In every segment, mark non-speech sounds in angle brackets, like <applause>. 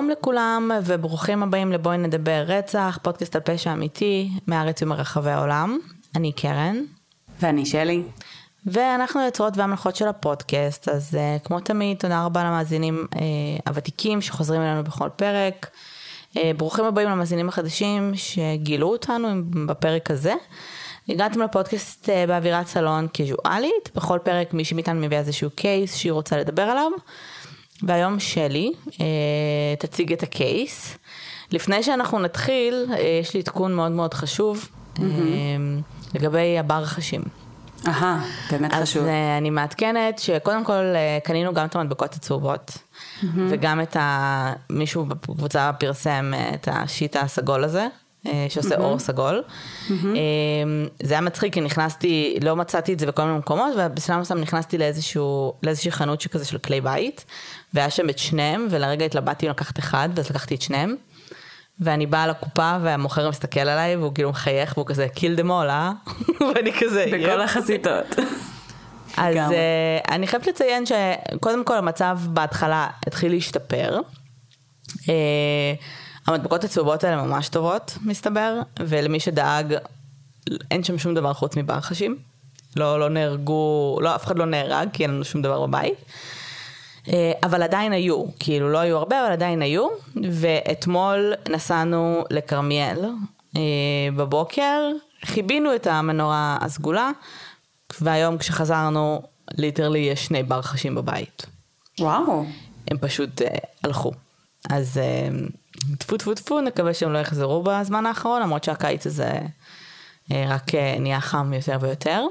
שלום לכולם וברוכים הבאים לבואי נדבר רצח, פודקאסט על פשע אמיתי מארץ ומרחבי העולם. אני קרן. ואני שלי. ואנחנו יוצרות והמלכות של הפודקאסט, אז uh, כמו תמיד, תודה רבה למאזינים uh, הוותיקים שחוזרים אלינו בכל פרק. Uh, ברוכים הבאים למאזינים החדשים שגילו אותנו בפרק הזה. הגעתם לפודקאסט uh, באווירת סלון קזואלית, בכל פרק מישהי מאיתנו מביא איזשהו קייס שהיא רוצה לדבר עליו. והיום שלי אה, תציג את הקייס. לפני שאנחנו נתחיל, אה, יש לי עדכון מאוד מאוד חשוב mm-hmm. לגבי הבר חשים. אהה, באמת אז חשוב. אז אני מעדכנת שקודם כל קנינו גם את המדבקות הצהובות, mm-hmm. וגם את ה... מישהו בקבוצה פרסם את השיט הסגול הזה. שעושה mm-hmm. אור סגול. Mm-hmm. זה היה מצחיק כי נכנסתי, לא מצאתי את זה בכל מיני מקומות, ובשלב מסוים נכנסתי לאיזשהו, לאיזושהי חנות שכזה של כלי בית, והיה שם את שניהם, ולרגע התלבטתי אם לקחת אחד, ואז לקחתי את שניהם. ואני באה לקופה והמוכר מסתכל עליי והוא כאילו מחייך והוא כזה kill them all, אה? <laughs> ואני כזה... בכל החזיתות. <laughs> אז uh, אני חייבת לציין שקודם כל המצב בהתחלה התחיל להשתפר. Uh, המדבקות הצהובות האלה ממש טובות, מסתבר, ולמי שדאג, אין שם שום דבר חוץ מבר חשים. לא, לא נהרגו, לא, אף אחד לא נהרג, כי אין לנו שום דבר בבית. אה, אבל עדיין היו, כאילו לא היו הרבה, אבל עדיין היו, ואתמול נסענו לכרמיאל אה, בבוקר, חיבינו את המנורה הסגולה, והיום כשחזרנו, ליטרלי יש שני בר חשים בבית. וואו. הם פשוט uh, הלכו. אז טפו טפו טפו, נקווה שהם לא יחזרו בזמן האחרון, למרות שהקיץ הזה uh, רק uh, נהיה חם יותר ויותר.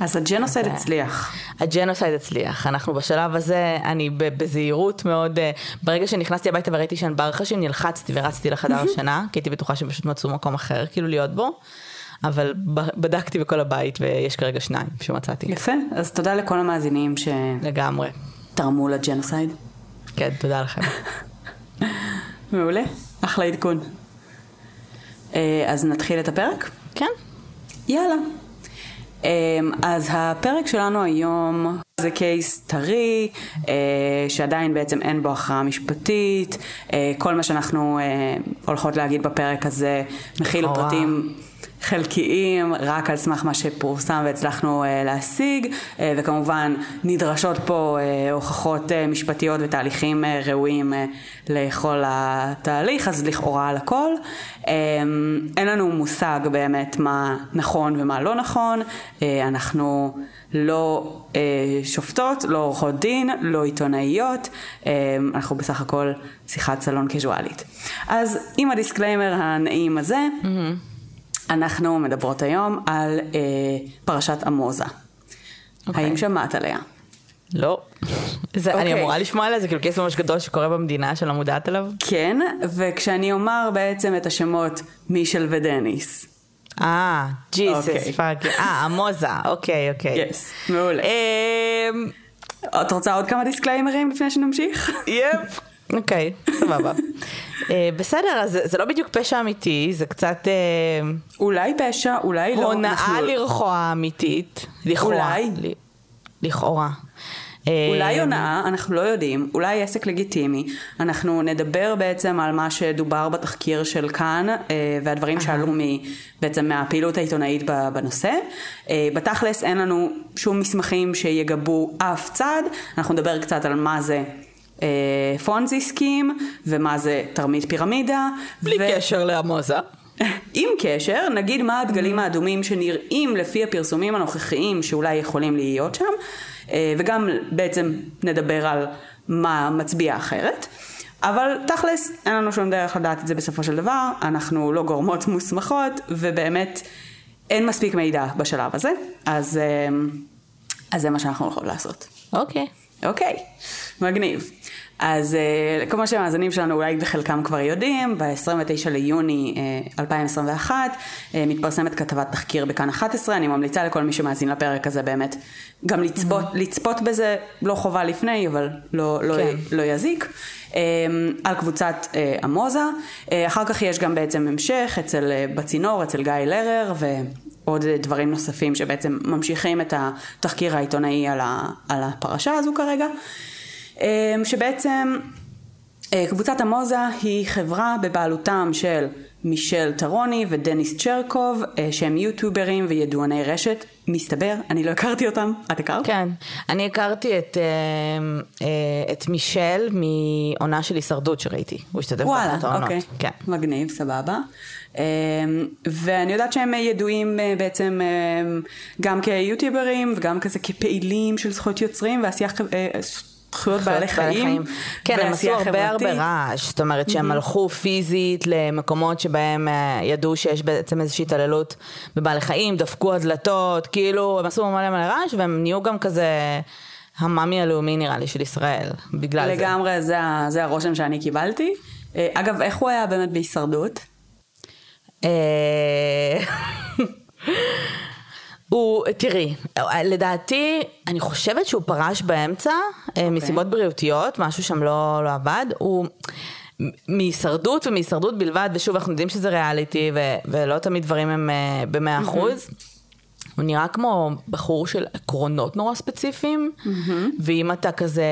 אז ה genocide הצליח. ה genocide הצליח. אנחנו בשלב הזה, אני בזהירות מאוד, ברגע שנכנסתי הביתה וראיתי שאין ברחשים, נלחצתי ורצתי לחדר השינה, כי הייתי בטוחה שהם פשוט מצאו מקום אחר, כאילו להיות בו. אבל בדקתי בכל הבית ויש כרגע שניים שמצאתי. יפה, אז תודה לכל המאזינים ש... לגמרי. תרמו ל genocide. כן, תודה לכם. <laughs> מעולה, אחלה עדכון. אז נתחיל את הפרק? כן. יאללה. אז הפרק שלנו היום זה קייס טרי, שעדיין בעצם אין בו הכרעה משפטית. כל מה שאנחנו הולכות להגיד בפרק הזה מכיל פרטים חלקיים, רק על סמך מה שפורסם והצלחנו uh, להשיג, uh, וכמובן נדרשות פה uh, הוכחות uh, משפטיות ותהליכים uh, ראויים uh, לכל התהליך, אז לכאורה על הכל. Um, אין לנו מושג באמת מה נכון ומה לא נכון, uh, אנחנו לא uh, שופטות, לא עורכות דין, לא עיתונאיות, uh, אנחנו בסך הכל שיחת סלון קזואלית. אז עם ה disclaimer הנעים הזה, mm-hmm. אנחנו מדברות היום על אה, פרשת עמוזה. Okay. אוקיי. האם שמעת עליה? לא. זה, okay. אני אוקיי. אמורה לשמוע עליה, זה כאילו case ממש גדול שקורה במדינה שלא מודעת עליו? כן, וכשאני אומר בעצם את השמות מישל ודניס. אה, Jesus, fuck. אה, עמוזה, אוקיי, אוקיי. yes, מעולה. אמ, את רוצה עוד כמה דיסקליימרים לפני שנמשיך? yep. אוקיי, סבבה. Uh, בסדר, אז זה לא בדיוק פשע אמיתי, זה קצת... Uh, אולי פשע, אולי לא. הונאה. לרחועה אמיתית. לכאורה. אולי. לכאורה. אולי הונאה, אנחנו לא יודעים, אולי עסק לגיטימי. אנחנו נדבר בעצם על מה שדובר בתחקיר של כאן, והדברים שעלו בעצם מהפעילות העיתונאית בנושא. בתכלס אין לנו שום מסמכים שיגבו אף צד, אנחנו נדבר קצת על מה זה פונזי סקים, ומה זה תרמית פירמידה. בלי ו... קשר לעמוזה. <laughs> עם קשר, נגיד מה הדגלים האדומים שנראים לפי הפרסומים הנוכחיים שאולי יכולים להיות שם, וגם בעצם נדבר על מה מצביע אחרת. אבל תכלס, אין לנו שום דרך לדעת את זה בסופו של דבר, אנחנו לא גורמות <laughs> מוסמכות, ובאמת אין מספיק מידע בשלב הזה, אז, אז זה מה שאנחנו הולכות לעשות. אוקיי. Okay. אוקיי, okay. מגניב. אז uh, כמו שהמאזינים שלנו אולי בחלקם כבר יודעים, ב-29 ליוני uh, 2021 uh, מתפרסמת כתבת תחקיר בכאן 11, אני ממליצה לכל מי שמאזין לפרק הזה באמת גם לצפות, mm-hmm. לצפות בזה, לא חובה לפני, אבל לא, לא, כן. לא יזיק, על קבוצת עמוזה. אחר כך יש גם בעצם המשך אצל, בצינור, אצל גיא לרר, ו... עוד דברים נוספים שבעצם ממשיכים את התחקיר העיתונאי על, ה, על הפרשה הזו כרגע. אמ, שבעצם קבוצת המוזה היא חברה בבעלותם של מישל טרוני ודניס צ'רקוב, שהם יוטיוברים וידועני רשת. מסתבר, אני לא הכרתי אותם. את הכרת? כן. אני הכרתי את, את מישל מעונה של הישרדות שראיתי. הוא השתתף באחת העונות. וואלה, אוקיי. כן. מגניב, סבבה. ואני יודעת שהם ידועים בעצם גם כיוטיוברים וגם כזה כפעילים של זכויות יוצרים ועשייה זכויות בעלי חיים. כן, הם עשו הרבה הרבה רעש, זאת אומרת שהם הלכו פיזית למקומות שבהם ידעו שיש בעצם איזושהי התעללות בבעלי חיים, דפקו הדלתות, כאילו הם עשו מלא מלא רעש והם נהיו גם כזה... המאמי הלאומי נראה לי של ישראל, בגלל לגמרי, זה. לגמרי, זה, זה הרושם שאני קיבלתי. אגב, איך הוא היה באמת בהישרדות? הוא, תראי, לדעתי, אני חושבת שהוא פרש באמצע, okay. אוקיי. מסיבות בריאותיות, משהו שם לא, לא עבד. הוא מהישרדות ומהישרדות בלבד, ושוב, אנחנו יודעים שזה ריאליטי, ו- ולא תמיד דברים הם uh, במאה אחוז. Mm-hmm. הוא נראה כמו בחור של עקרונות נורא ספציפיים, mm-hmm. ואם אתה כזה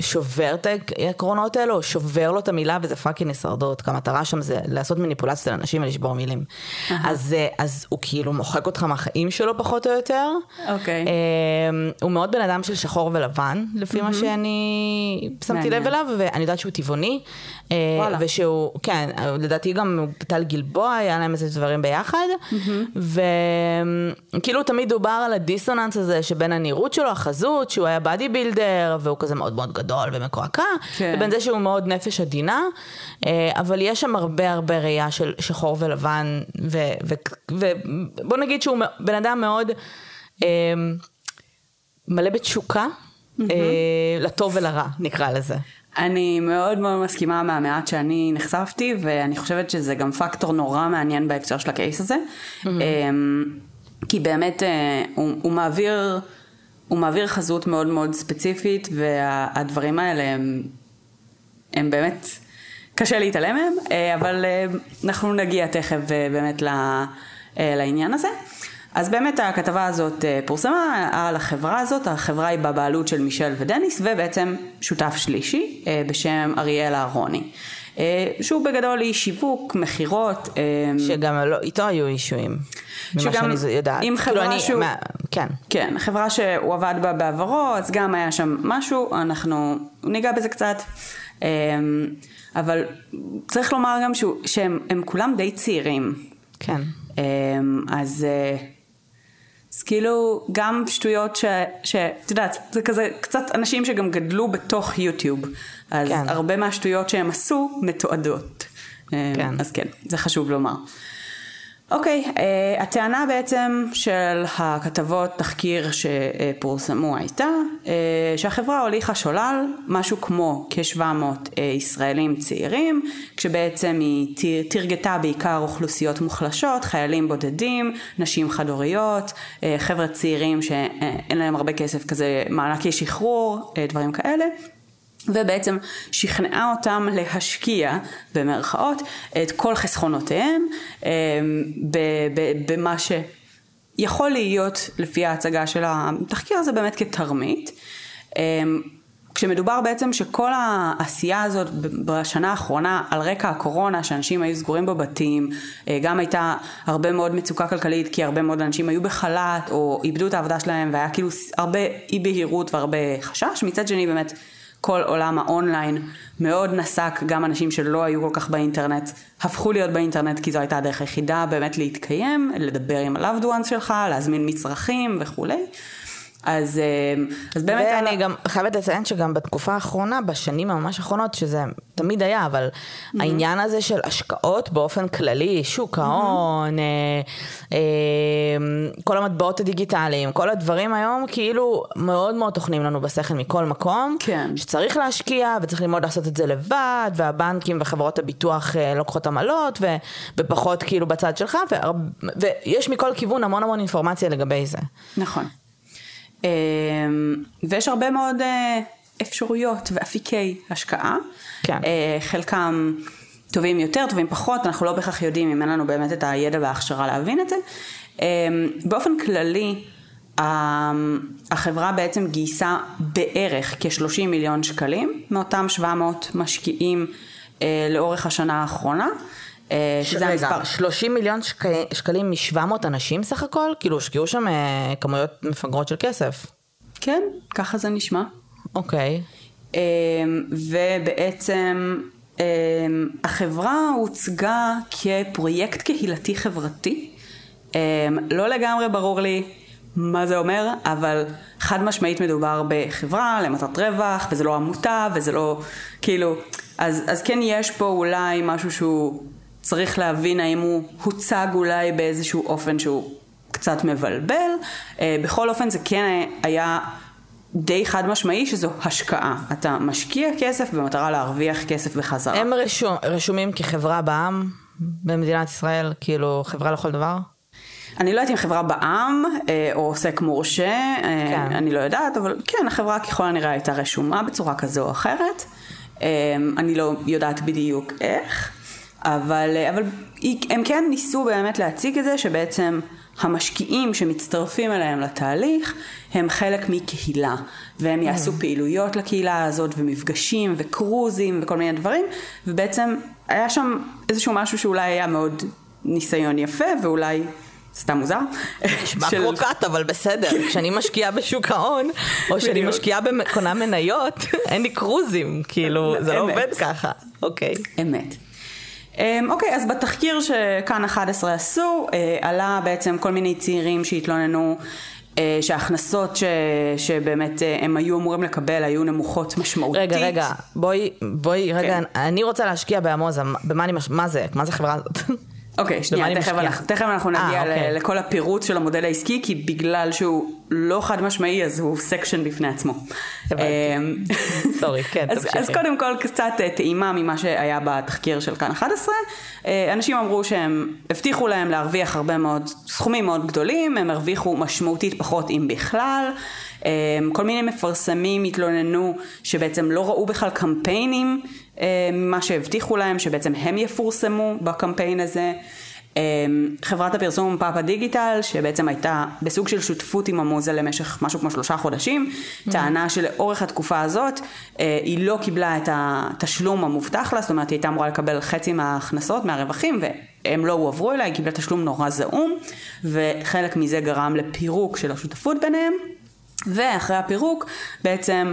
שובר את העקרונות האלו, או שובר לו את המילה, וזה fucking הישרדות, כי המטרה שם זה לעשות מניפולציה לאנשים ולשבור מילים. Mm-hmm. אז, אה, אז הוא כאילו מוחק אותך מהחיים שלו פחות או יותר. אוקיי. Okay. אה, הוא מאוד בן אדם של שחור ולבן, לפי mm-hmm. מה שאני שמתי לב אליו, ואני יודעת שהוא טבעוני. אה, וואלה. ושהוא, כן, לדעתי גם טל גלבוע, היה להם איזה דברים ביחד. Mm-hmm. וכאילו תמיד דובר על הדיסוננס הזה שבין הנראות שלו, החזות, שהוא היה בדי בילדר, והוא כזה מאוד מאוד גדול ומקועקע, כן. ובין זה שהוא מאוד נפש עדינה, אה, אבל יש שם הרבה הרבה ראייה של שחור ולבן, ובוא נגיד שהוא בן אדם מאוד אה, מלא בתשוקה. Mm-hmm. לטוב ולרע, נקרא לזה. אני מאוד מאוד מסכימה מהמעט שאני נחשפתי, ואני חושבת שזה גם פקטור נורא מעניין בהקשר של הקייס הזה. Mm-hmm. כי באמת אה, הוא, הוא מעביר... הוא מעביר חזות מאוד מאוד ספציפית, והדברים האלה הם, הם באמת, קשה להתעלם מהם, אה, אבל אה, אנחנו נגיע תכף באמת לעניין הזה. אז באמת הכתבה הזאת אה, פורסמה על החברה הזאת, החברה היא בבעלות של מישל ודניס ובעצם שותף שלישי אה, בשם אריאל אהרוני. אה, שהוא בגדול איש שיווק, מכירות. שגם לא, איתו היו אישויים. שגם יודעת. עם חברה כאילו שהוא... מה, כן. כן, חברה שהוא עבד בה בעברו, אז גם היה שם משהו, אנחנו ניגע בזה קצת. אבל צריך לומר גם שהוא, שהם כולם די צעירים. כן. אז אז כאילו גם שטויות שאת יודעת, זה כזה קצת אנשים שגם גדלו בתוך יוטיוב, אז כן. הרבה מהשטויות שהם עשו מתועדות. כן. אז כן, זה חשוב לומר. אוקיי, okay, uh, הטענה בעצם של הכתבות תחקיר שפורסמו הייתה uh, שהחברה הוליכה שולל משהו כמו כ-700 uh, ישראלים צעירים, כשבעצם היא תרגתה בעיקר אוכלוסיות מוחלשות, חיילים בודדים, נשים חד-הוריות, uh, חבר'ה צעירים שאין להם הרבה כסף כזה, מענקי שחרור, uh, דברים כאלה. ובעצם שכנעה אותם להשקיע במרכאות את כל חסכונותיהם אמ, במה שיכול להיות לפי ההצגה של התחקיר הזה באמת כתרמית. אמ, כשמדובר בעצם שכל העשייה הזאת בשנה האחרונה על רקע הקורונה שאנשים היו סגורים בבתים אה, גם הייתה הרבה מאוד מצוקה כלכלית כי הרבה מאוד אנשים היו בחל"ת או איבדו את העבודה שלהם והיה כאילו הרבה אי בהירות והרבה חשש מצד שני באמת כל עולם האונליין מאוד נסק, גם אנשים שלא היו כל כך באינטרנט, הפכו להיות באינטרנט כי זו הייתה הדרך היחידה באמת להתקיים, לדבר עם ה-loved ones שלך, להזמין מצרכים וכולי. אז, אה, אז באמת... ואני גם חייבת לציין שגם בתקופה האחרונה, בשנים הממש האחרונות, שזה תמיד היה, אבל mm-hmm. העניין הזה של השקעות באופן כללי, שוק ההון, mm-hmm. אה, אה, כל המטבעות הדיגיטליים, כל הדברים היום כאילו מאוד מאוד טוחנים לנו בשכל מכל מקום, כן. שצריך להשקיע וצריך ללמוד לעשות את זה לבד, והבנקים וחברות הביטוח אה, לוקחות עמלות, ו, ופחות כאילו בצד שלך, והרב, ויש מכל כיוון המון המון אינפורמציה לגבי זה. נכון. אמ, ויש הרבה מאוד אה, אפשרויות ואפיקי השקעה. כן. אה, חלקם טובים יותר, טובים פחות, אנחנו לא בהכרח יודעים אם אין לנו באמת את הידע וההכשרה להבין את זה. אמ, באופן כללי, החברה בעצם גייסה בערך כ-30 מיליון שקלים מאותם 700 משקיעים אה, לאורך השנה האחרונה. אה, שזה רגע, המספר. 30 מיליון שק... שקלים מ-700 אנשים סך הכל? כאילו השקיעו שם אה, כמויות מפגרות של כסף. כן, ככה זה נשמע. אוקיי. אה, ובעצם החברה הוצגה כפרויקט קהילתי חברתי. לא לגמרי ברור לי מה זה אומר, אבל חד משמעית מדובר בחברה למטרת רווח, וזה לא עמותה, וזה לא, כאילו, אז, אז כן יש פה אולי משהו שהוא צריך להבין האם הוא הוצג אולי באיזשהו אופן שהוא קצת מבלבל. אה, בכל אופן זה כן היה די חד משמעי שזו השקעה. אתה משקיע כסף במטרה להרוויח כסף בחזרה. הם רשום, רשומים כחברה בעם במדינת ישראל, כאילו חברה לכל דבר? אני לא יודעת אם חברה בעם אה, או עוסק מורשה, אה, כן. אני לא יודעת, אבל כן, החברה ככל הנראה הייתה רשומה בצורה כזו או אחרת. אני לא יודעת בדיוק איך. אבל, אה, אבל הם כן ניסו באמת להציג את זה שבעצם המשקיעים שמצטרפים אליהם לתהליך הם חלק מקהילה והם יעשו mm. פעילויות לקהילה הזאת ומפגשים וקרוזים וכל מיני דברים ובעצם היה שם איזשהו משהו שאולי היה מאוד ניסיון יפה ואולי סתם מוזר. נשמע של... קרוקט, אבל בסדר. כשאני משקיעה בשוק ההון, או שאני משקיעה בקונה מניות, <laughs> אין לי קרוזים, כאילו, זה לא עובד ככה. אוקיי. אמת. אמ, אוקיי, אז בתחקיר שכאן 11 עשו, אה, עלה בעצם כל מיני צעירים שהתלוננו אה, שההכנסות ש, שבאמת אה, הם היו אמורים לקבל היו נמוכות משמעותית. רגע, רגע, בואי, בואי, רגע, כן. אני רוצה להשקיע בעמוזה, במה אני, מש... מה זה? מה זה חברה הזאת? אוקיי, שנייה, תכף אנחנו, תכף אנחנו נגיע אה, אוקיי. לכל הפירוט של המודל העסקי, כי בגלל שהוא לא חד משמעי, אז הוא section בפני עצמו. סורי, <laughs> כן, תמשיכי. אז קודם כל קצת אה, טעימה ממה שהיה בתחקיר של כאן 11. אה, אנשים אמרו שהם הבטיחו להם להרוויח הרבה מאוד, סכומים מאוד גדולים, הם הרוויחו משמעותית פחות אם בכלל. אה, כל מיני מפרסמים התלוננו שבעצם לא ראו בכלל קמפיינים ממה שהבטיחו להם, שבעצם הם יפורסמו בקמפיין הזה. אמ, חברת הפרסום פאפה דיגיטל, שבעצם הייתה בסוג של שותפות עם המוזה למשך משהו כמו שלושה חודשים, mm-hmm. טענה שלאורך התקופה הזאת אה, היא לא קיבלה את התשלום המובטח לה, זאת אומרת היא הייתה אמורה לקבל חצי מההכנסות, מהרווחים, והם לא הועברו אליה, היא קיבלה תשלום נורא זעום, וחלק מזה גרם לפירוק של השותפות ביניהם, ואחרי הפירוק בעצם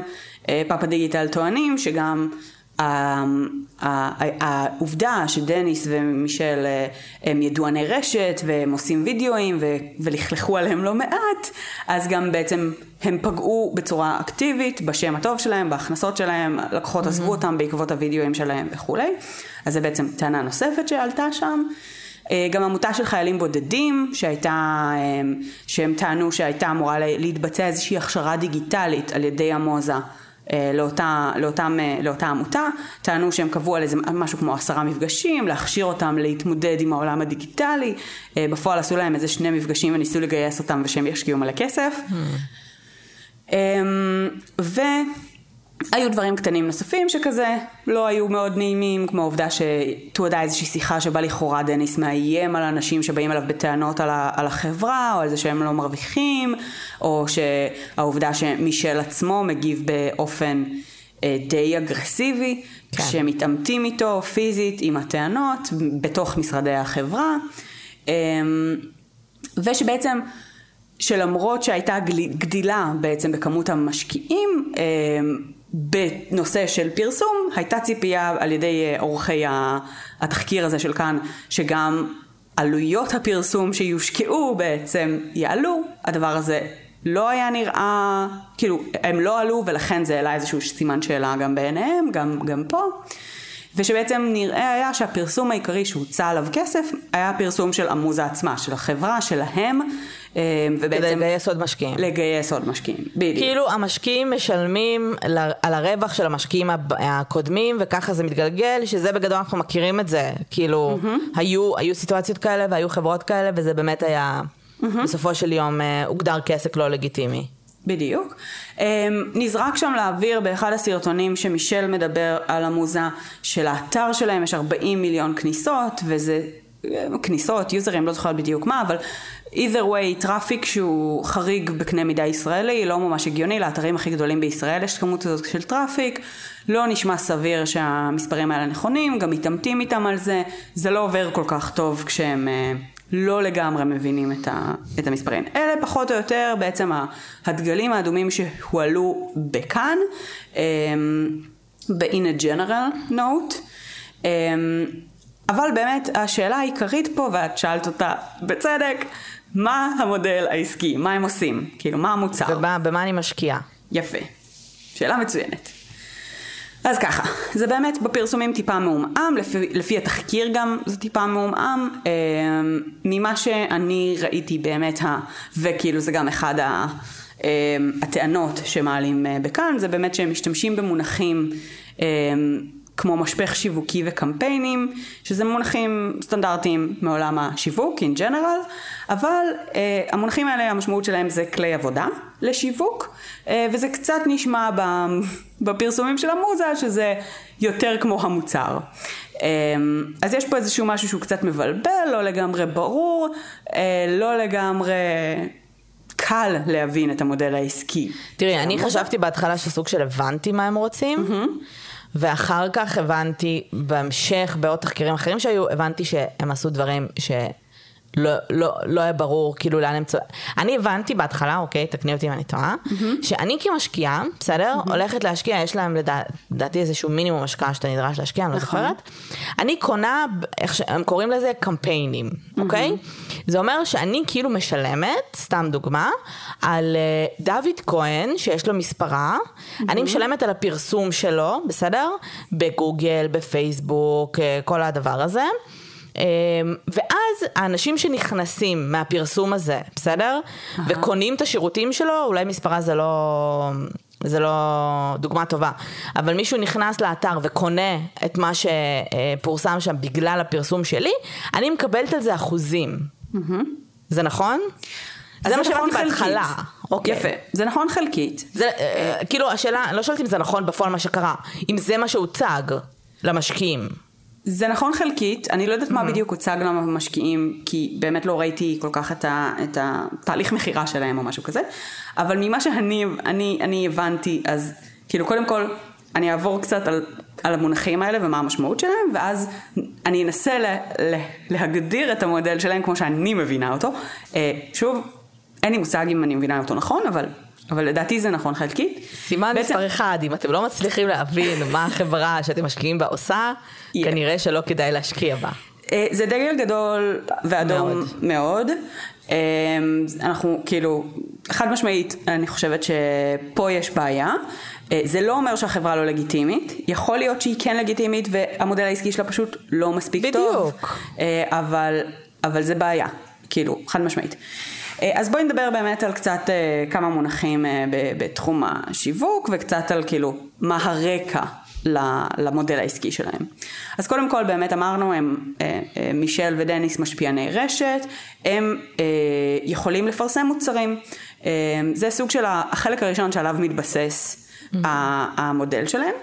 אה, פאפה דיגיטל טוענים שגם העובדה שדניס ומישל אה, הם ידועני רשת והם עושים וידאוים ולכלכו עליהם לא מעט, אז גם בעצם הם פגעו בצורה אקטיבית בשם הטוב שלהם, בהכנסות שלהם, לקוחות mm-hmm. עזבו אותם בעקבות הוידאוים שלהם וכולי. אז זה בעצם טענה נוספת שעלתה שם. אה, גם עמותה של חיילים בודדים שהייתה, אה, שהם טענו שהייתה אמורה להתבצע איזושהי הכשרה דיגיטלית על ידי המוזה. אה, לאותה, לאותם, אה, לאותה עמותה, טענו שהם קבעו על איזה משהו כמו עשרה מפגשים, להכשיר אותם להתמודד עם העולם הדיגיטלי, אה, בפועל עשו להם איזה שני מפגשים וניסו לגייס אותם ושהם ישקיעו מלא כסף. Hmm. ו... היו דברים קטנים נוספים שכזה לא היו מאוד נעימים, כמו העובדה שתועדה איזושהי שיחה שבה לכאורה דניס מאיים על אנשים שבאים אליו בטענות על, ה, על החברה, או על זה שהם לא מרוויחים, או שהעובדה שמישל עצמו מגיב באופן אה, די אגרסיבי, כן. שמתעמתים איתו פיזית עם הטענות בתוך משרדי החברה, אה, ושבעצם שלמרות שהייתה גדילה בעצם בכמות המשקיעים, אה, בנושא של פרסום, הייתה ציפייה על ידי אה, עורכי התחקיר הזה של כאן, שגם עלויות הפרסום שיושקעו בעצם יעלו, הדבר הזה לא היה נראה, כאילו הם לא עלו ולכן זה העלה איזשהו סימן שאלה גם בעיניהם, גם, גם פה. ושבעצם נראה היה שהפרסום העיקרי שהוצא עליו כסף היה פרסום של המוזה עצמה, של החברה, שלהם, אה, ובעצם... כדי לגייס עוד משקיעים. לגייס עוד משקיעים, בדיוק. כאילו המשקיעים משלמים על הרווח של המשקיעים הקודמים, וככה זה מתגלגל, שזה בגדול אנחנו מכירים את זה. כאילו, mm-hmm. היו, היו סיטואציות כאלה והיו חברות כאלה, וזה באמת היה, mm-hmm. בסופו של יום, אה, הוגדר כסף לא לגיטימי. בדיוק. אמ, נזרק שם לאוויר באחד הסרטונים שמישל מדבר על עמוזה של האתר שלהם, יש 40 מיליון כניסות, וזה כניסות, יוזרים, לא זוכרת בדיוק מה, אבל either way, traffic שהוא חריג בקנה מידה ישראלי, לא ממש הגיוני, לאתרים הכי גדולים בישראל יש כמות הזאת של traffic, לא נשמע סביר שהמספרים האלה נכונים, גם מתעמתים איתם על זה, זה לא עובר כל כך טוב כשהם אה, לא לגמרי מבינים את, ה, את המספרים. אלה פחות או יותר בעצם הדגלים האדומים שהועלו בכאן, um, ב-in a general note. Um, אבל באמת השאלה העיקרית פה, ואת שאלת אותה בצדק, מה המודל העסקי? מה הם עושים? כאילו, מה המוצר? ובמה, במה אני משקיעה? יפה. שאלה מצוינת. אז ככה, זה באמת בפרסומים טיפה מעומעם, לפי, לפי התחקיר גם זה טיפה מעומעם, אה, ממה שאני ראיתי באמת, ה, וכאילו זה גם אחד ה, אה, הטענות שמעלים אה, בכאן, זה באמת שהם משתמשים במונחים אה, כמו משפך שיווקי וקמפיינים, שזה מונחים סטנדרטיים מעולם השיווק, in general, אבל אה, המונחים האלה, המשמעות שלהם זה כלי עבודה לשיווק, אה, וזה קצת נשמע בפרסומים של המוזה, שזה יותר כמו המוצר. אה, אז יש פה איזשהו משהו שהוא קצת מבלבל, לא לגמרי ברור, אה, לא לגמרי... קל להבין את המודל העסקי. תראי, אני חשבתי בהתחלה שסוג של הבנתי מה הם רוצים. Mm-hmm. ואחר כך הבנתי, בהמשך, בעוד תחקירים אחרים שהיו, הבנתי שהם עשו דברים ש... לא, לא, לא היה ברור כאילו לאן הם צועקים. אני הבנתי בהתחלה, אוקיי, תקני אותי אם אני טועה, mm-hmm. שאני כמשקיעה, בסדר, mm-hmm. הולכת להשקיע, יש להם לדעתי איזשהו מינימום השקעה שאתה נדרש להשקיע, אני לא נכון. זוכרת. אני קונה, איך שהם קוראים לזה קמפיינים, mm-hmm. אוקיי? זה אומר שאני כאילו משלמת, סתם דוגמה, על uh, דוד כהן, שיש לו מספרה, mm-hmm. אני משלמת על הפרסום שלו, בסדר? בגוגל, בפייסבוק, uh, כל הדבר הזה. אמ, ואז האנשים שנכנסים מהפרסום הזה, בסדר? Aha. וקונים את השירותים שלו, אולי מספרה זה לא... זה לא דוגמה טובה, אבל מישהו נכנס לאתר וקונה את מה שפורסם שם בגלל הפרסום שלי, אני מקבלת על זה אחוזים. Mm-hmm. זה נכון? זה מה נכון שאמרתי בהתחלה. אוקיי. יפה, זה נכון חלקית. זה, אה, כאילו השאלה, לא שואלת אם זה נכון בפועל מה שקרה, אם זה מה שהוצג למשקיעים. זה נכון חלקית, אני לא יודעת mm-hmm. מה בדיוק הוצג למשקיעים, כי באמת לא ראיתי כל כך את, ה, את התהליך מכירה שלהם או משהו כזה, אבל ממה שאני אני, אני הבנתי, אז כאילו קודם כל אני אעבור קצת על, על המונחים האלה ומה המשמעות שלהם, ואז אני אנסה ל, ל, להגדיר את המודל שלהם כמו שאני מבינה אותו. אה, שוב, אין לי מושג אם אני מבינה אותו נכון, אבל אבל לדעתי זה נכון חלקית. סימן בעצם... מספר אחד, אם אתם לא מצליחים להבין מה החברה שאתם משקיעים בה עושה, yeah. כנראה שלא כדאי להשקיע בה. אה, זה דגל גדול ואדום מאוד. מאוד. אה, אנחנו כאילו, חד משמעית, אני חושבת שפה יש בעיה. אה, זה לא אומר שהחברה לא לגיטימית, יכול להיות שהיא כן לגיטימית והמודל העסקי שלה פשוט לא מספיק בדיוק. טוב. בדיוק. אבל, אבל זה בעיה, כאילו, חד משמעית. אה, אז בואי נדבר באמת על קצת אה, כמה מונחים אה, בתחום השיווק וקצת על כאילו מה הרקע למודל העסקי שלהם. אז קודם כל באמת אמרנו הם מישל ודניס משפיעני רשת, הם יכולים לפרסם מוצרים. זה סוג של החלק הראשון שעליו מתבסס mm-hmm. המודל שלהם.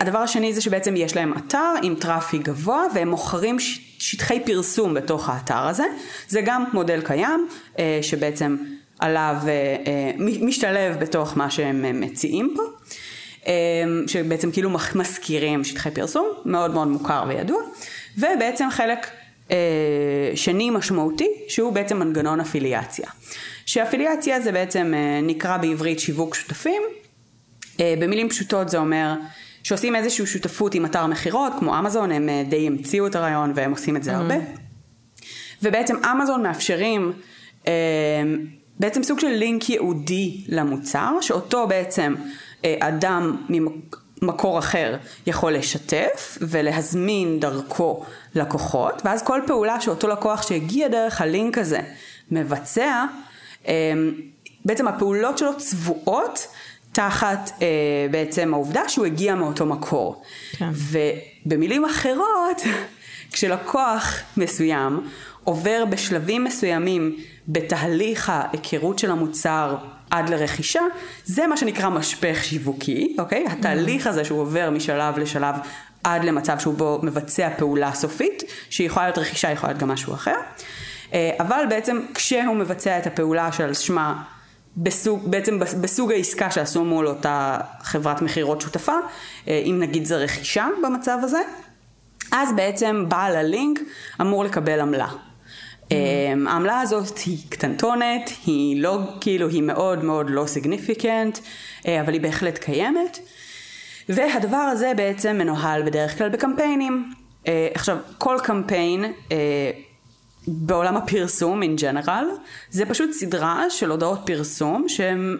הדבר השני זה שבעצם יש להם אתר עם traffic גבוה והם מוכרים שטחי פרסום בתוך האתר הזה. זה גם מודל קיים uh, שבעצם עליו uh, uh, משתלב בתוך מה שהם מציעים פה. שבעצם כאילו מזכירים שטחי פרסום, מאוד מאוד מוכר וידוע. ובעצם חלק שני משמעותי שהוא בעצם מנגנון אפיליאציה. שאפיליאציה זה בעצם נקרא בעברית שיווק שותפים. במילים פשוטות זה אומר שעושים איזושהי שותפות עם אתר מכירות, כמו אמזון, הם אה, די המציאו את הרעיון והם עושים את זה mm-hmm. הרבה. ובעצם אמזון מאפשרים אה, בעצם סוג של לינק ייעודי למוצר, שאותו בעצם אה, אדם ממקור אחר יכול לשתף ולהזמין דרכו לקוחות, ואז כל פעולה שאותו לקוח שהגיע דרך הלינק הזה מבצע, בעצם הפעולות שלו צבועות תחת אה, בעצם העובדה שהוא הגיע מאותו מקור. כן. ובמילים אחרות, <laughs> כשלקוח מסוים עובר בשלבים מסוימים בתהליך ההיכרות של המוצר עד לרכישה, זה מה שנקרא משפך שיווקי, אוקיי? התהליך הזה שהוא עובר משלב לשלב עד למצב שהוא בו מבצע פעולה סופית, שהיא יכולה להיות רכישה, יכולה להיות גם משהו אחר. אה, אבל בעצם כשהוא מבצע את הפעולה של שמה בסוג, בעצם בסוג העסקה שעשו מול אותה חברת מכירות שותפה, אה, אם נגיד זה רכישה במצב הזה, אז בעצם בעל הלינק אמור לקבל עמלה. Mm-hmm. העמלה הזאת היא קטנטונת, היא לא, כאילו, היא מאוד מאוד לא סיגניפיקנט, אה, אבל היא בהחלט קיימת. והדבר הזה בעצם מנוהל בדרך כלל בקמפיינים. עכשיו, כל קמפיין בעולם הפרסום in general, זה פשוט סדרה של הודעות פרסום שהן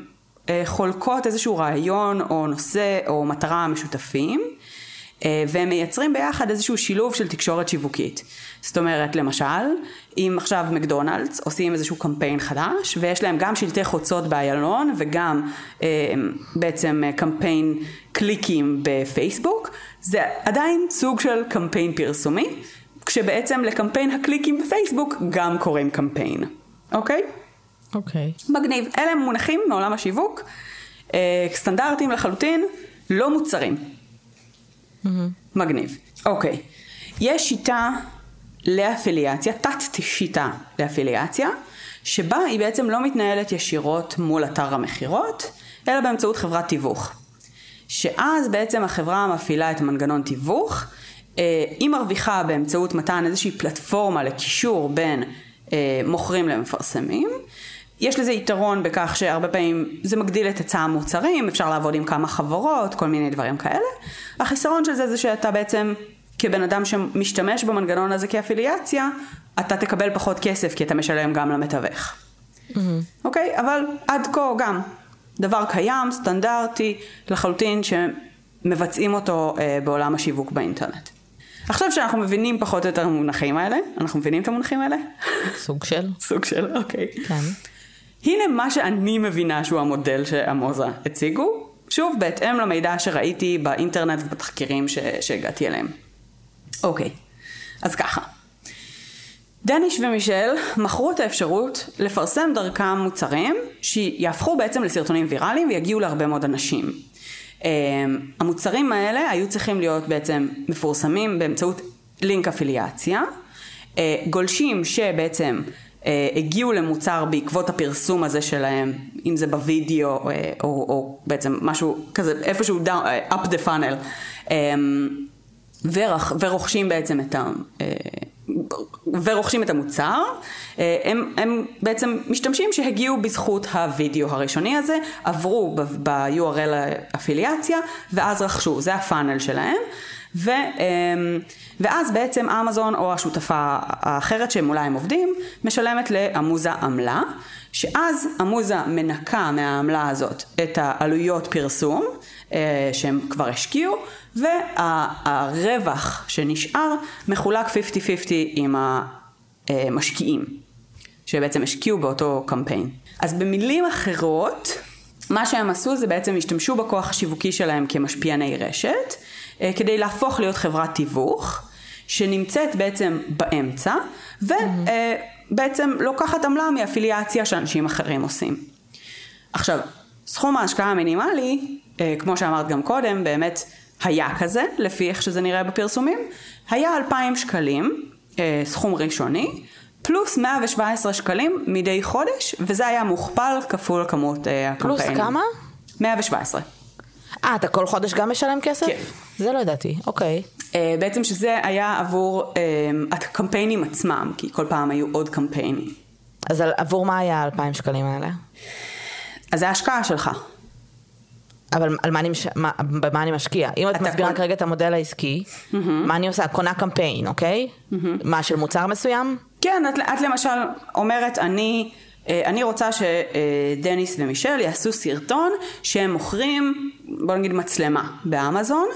אה, חולקות איזשהו רעיון או נושא או מטרה משותפים. אה, והם מייצרים ביחד איזשהו שילוב של תקשורת שיווקית. זאת אומרת, למשל, אם עכשיו מקדונלדס עושים איזשהו קמפיין חדש, ויש להם גם שלטי חוצות באיילון, וגם אה, בעצם קמפיין קליקים בפייסבוק, זה עדיין סוג של קמפיין פרסומי, כשבעצם לקמפיין הקליקים בפייסבוק גם קוראים קמפיין, אוקיי? אוקיי. מגניב. אלה מונחים מעולם השיווק, אה, סטנדרטיים לחלוטין, לא מוצרים. Mm-hmm. מגניב. אוקיי. יש שיטה לאפיליאציה, תת שיטה לאפיליאציה, שבה היא בעצם לא מתנהלת ישירות מול אתר המכירות, אלא באמצעות חברת תיווך. שאז בעצם החברה מפעילה את המנגנון תיווך, היא מרוויחה באמצעות מתן איזושהי פלטפורמה לקישור בין אה, מוכרים למפרסמים. יש לזה יתרון בכך שהרבה פעמים זה מגדיל את היצע המוצרים, אפשר לעבוד עם כמה חברות, כל מיני דברים כאלה. החיסרון של זה זה שאתה בעצם כבן אדם שמשתמש במנגנון הזה כאפיליאציה, אתה תקבל פחות כסף כי אתה משלם גם למתווך. Mm-hmm. אוקיי? אבל עד כה גם. דבר קיים, סטנדרטי, לחלוטין שמבצעים אותו אה, בעולם השיווק באינטרנט. עכשיו שאנחנו מבינים פחות או יותר המונחים האלה, אנחנו מבינים את המונחים האלה? סוג של. <laughs> סוג של, אוקיי. כן. הנה מה שאני מבינה שהוא המודל שעמוזה הציגו, שוב בהתאם למידע שראיתי באינטרנט ובתחקירים ש... שהגעתי אליהם. אוקיי, אז ככה. דניש ומישל מכרו את האפשרות לפרסם דרכם מוצרים שיהפכו בעצם לסרטונים ויראליים ויגיעו להרבה מאוד אנשים. אמ, המוצרים האלה היו צריכים להיות בעצם מפורסמים באמצעות לינק אפיליאציה. אה, גולשים שבעצם אה, הגיעו למוצר בעקבות הפרסום הזה שלהם, אם זה בווידאו או, אה, או, או בעצם משהו כזה, איפשהו down, up the funnel, אמ, ורוכ, ורוכשים בעצם את. ורוכשים את המוצר, אה, הם, הם בעצם משתמשים שהגיעו בזכות הווידאו הראשוני הזה, עברו ב-URL אפיליאציה ואז רכשו, זה הפאנל שלהם. ו, אמ, ואז בעצם אמזון או השותפה האחרת שמולה הם עובדים משלמת לעמוזה עמלה שאז עמוזה מנקה מהעמלה הזאת את העלויות פרסום אה, שהם כבר השקיעו והרווח שנשאר מחולק 50-50 עם המשקיעים, שבעצם השקיעו באותו קמפיין. אז במילים אחרות, מה שהם עשו זה בעצם השתמשו בכוח השיווקי שלהם כמשפיעני רשת, אה, כדי להפוך להיות חברת תיווך, שנמצאת בעצם באמצע, ובעצם לוקחת עמלה מאפיליאציה שאנשים אחרים עושים. עכשיו, סכום ההשקעה המינימלי, אה, כמו שאמרת גם קודם, באמת היה כזה, לפי איך שזה נראה בפרסומים, היה 2,000 שקלים, אה, סכום ראשוני, פלוס 117 שקלים מדי חודש, וזה היה מוכפל כפול כמות אה, הקמפיינים. פלוס כמה? 117. אה, אתה כל חודש גם משלם כסף? כן. זה לא ידעתי, אוקיי. אה, בעצם שזה היה עבור אה, הקמפיינים עצמם, כי כל פעם היו עוד קמפיינים. אז על, עבור מה היה ה-2,000 שקלים האלה? אז זה ההשקעה שלך. אבל על מה אני, מש... מה, במה אני משקיע? אם את מסבירה קון... כרגע את המודל העסקי, mm-hmm. מה אני עושה? קונה קמפיין, אוקיי? Mm-hmm. מה, של מוצר מסוים? כן, את, את למשל אומרת, אני, אה, אני רוצה שדניס ומישל יעשו סרטון שהם מוכרים, בוא נגיד מצלמה באמזון.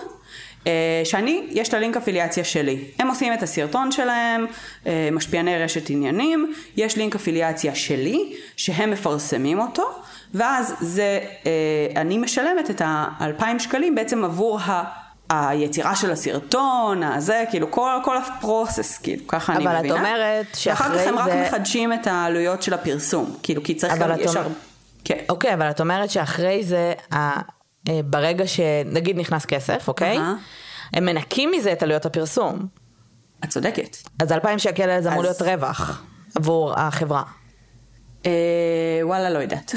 אה, שאני, יש את הלינק אפיליאציה שלי. הם עושים את הסרטון שלהם, אה, משפיעני רשת עניינים, יש לינק אפיליאציה שלי, שהם מפרסמים אותו, ואז זה, אה, אני משלמת את האלפיים שקלים בעצם עבור ה... היצירה של הסרטון, הזה, כאילו כל, כל הפרוסס, כאילו, ככה אני מבינה. אבל את אומרת שאחרי זה... ואחר כך הם. רק מחדשים את העלויות של הפרסום, כאילו, כי צריך גם, יש אומר... הר... כן. אוקיי, אבל את אומרת שאחרי זה, אה, ברגע שנגיד נכנס כסף, אוקיי? אהה. הם מנקים מזה את עלויות הפרסום. את צודקת. אז 2,000 שקל זה אמור להיות רווח עבור החברה. אה, וואלה, לא יודעת.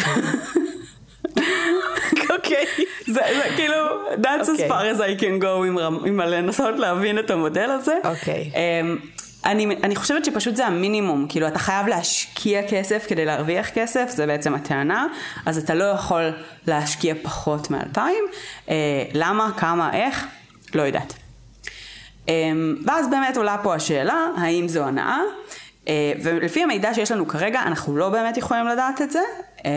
אוקיי. זה, כאילו, that's as אוקיי. far as I can go עם, לנסות להבין את המודל הזה. אוקיי. אמ, אני, אני חושבת שפשוט זה המינימום, כאילו אתה חייב להשקיע כסף כדי להרוויח כסף, זה בעצם הטענה, אז אתה לא יכול להשקיע פחות מאלפיים. אה, למה, כמה, איך, לא יודעת. אמ, ואז באמת עולה פה השאלה, האם זו הנאה? אה, ולפי המידע שיש לנו כרגע, אנחנו לא באמת יכולים לדעת את זה. אמ,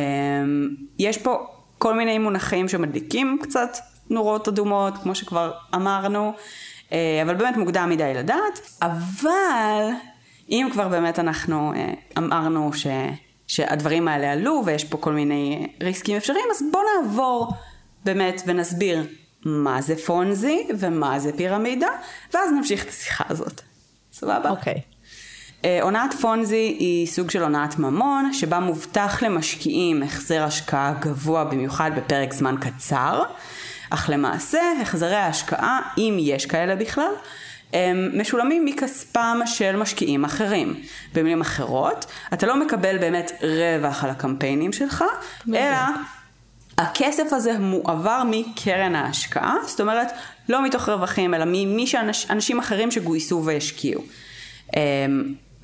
יש פה כל מיני מונחים שמדליקים קצת נורות אדומות, כמו שכבר אמרנו, אה, אבל באמת מוקדם מדי לדעת. אבל אם כבר באמת אנחנו אה, אמרנו ש... שהדברים האלה עלו ויש פה כל מיני ריסקים אפשריים, אז בואו נעבור באמת ונסביר מה זה פונזי ומה זה פירמידה, ואז נמשיך את השיחה הזאת. סבבה? אוקיי. אה, הונאת פונזי היא סוג של הונאת ממון, שבה מובטח למשקיעים החזר השקעה גבוה במיוחד בפרק זמן קצר, אך למעשה החזרי ההשקעה, אם יש כאלה בכלל, הם משולמים מכספם של משקיעים אחרים. במילים אחרות, אתה לא מקבל באמת רווח על הקמפיינים שלך, אלא הכסף הזה מועבר מקרן ההשקעה, זאת אומרת, לא מתוך רווחים, אלא ממי שאנשים אחרים שגויסו והשקיעו.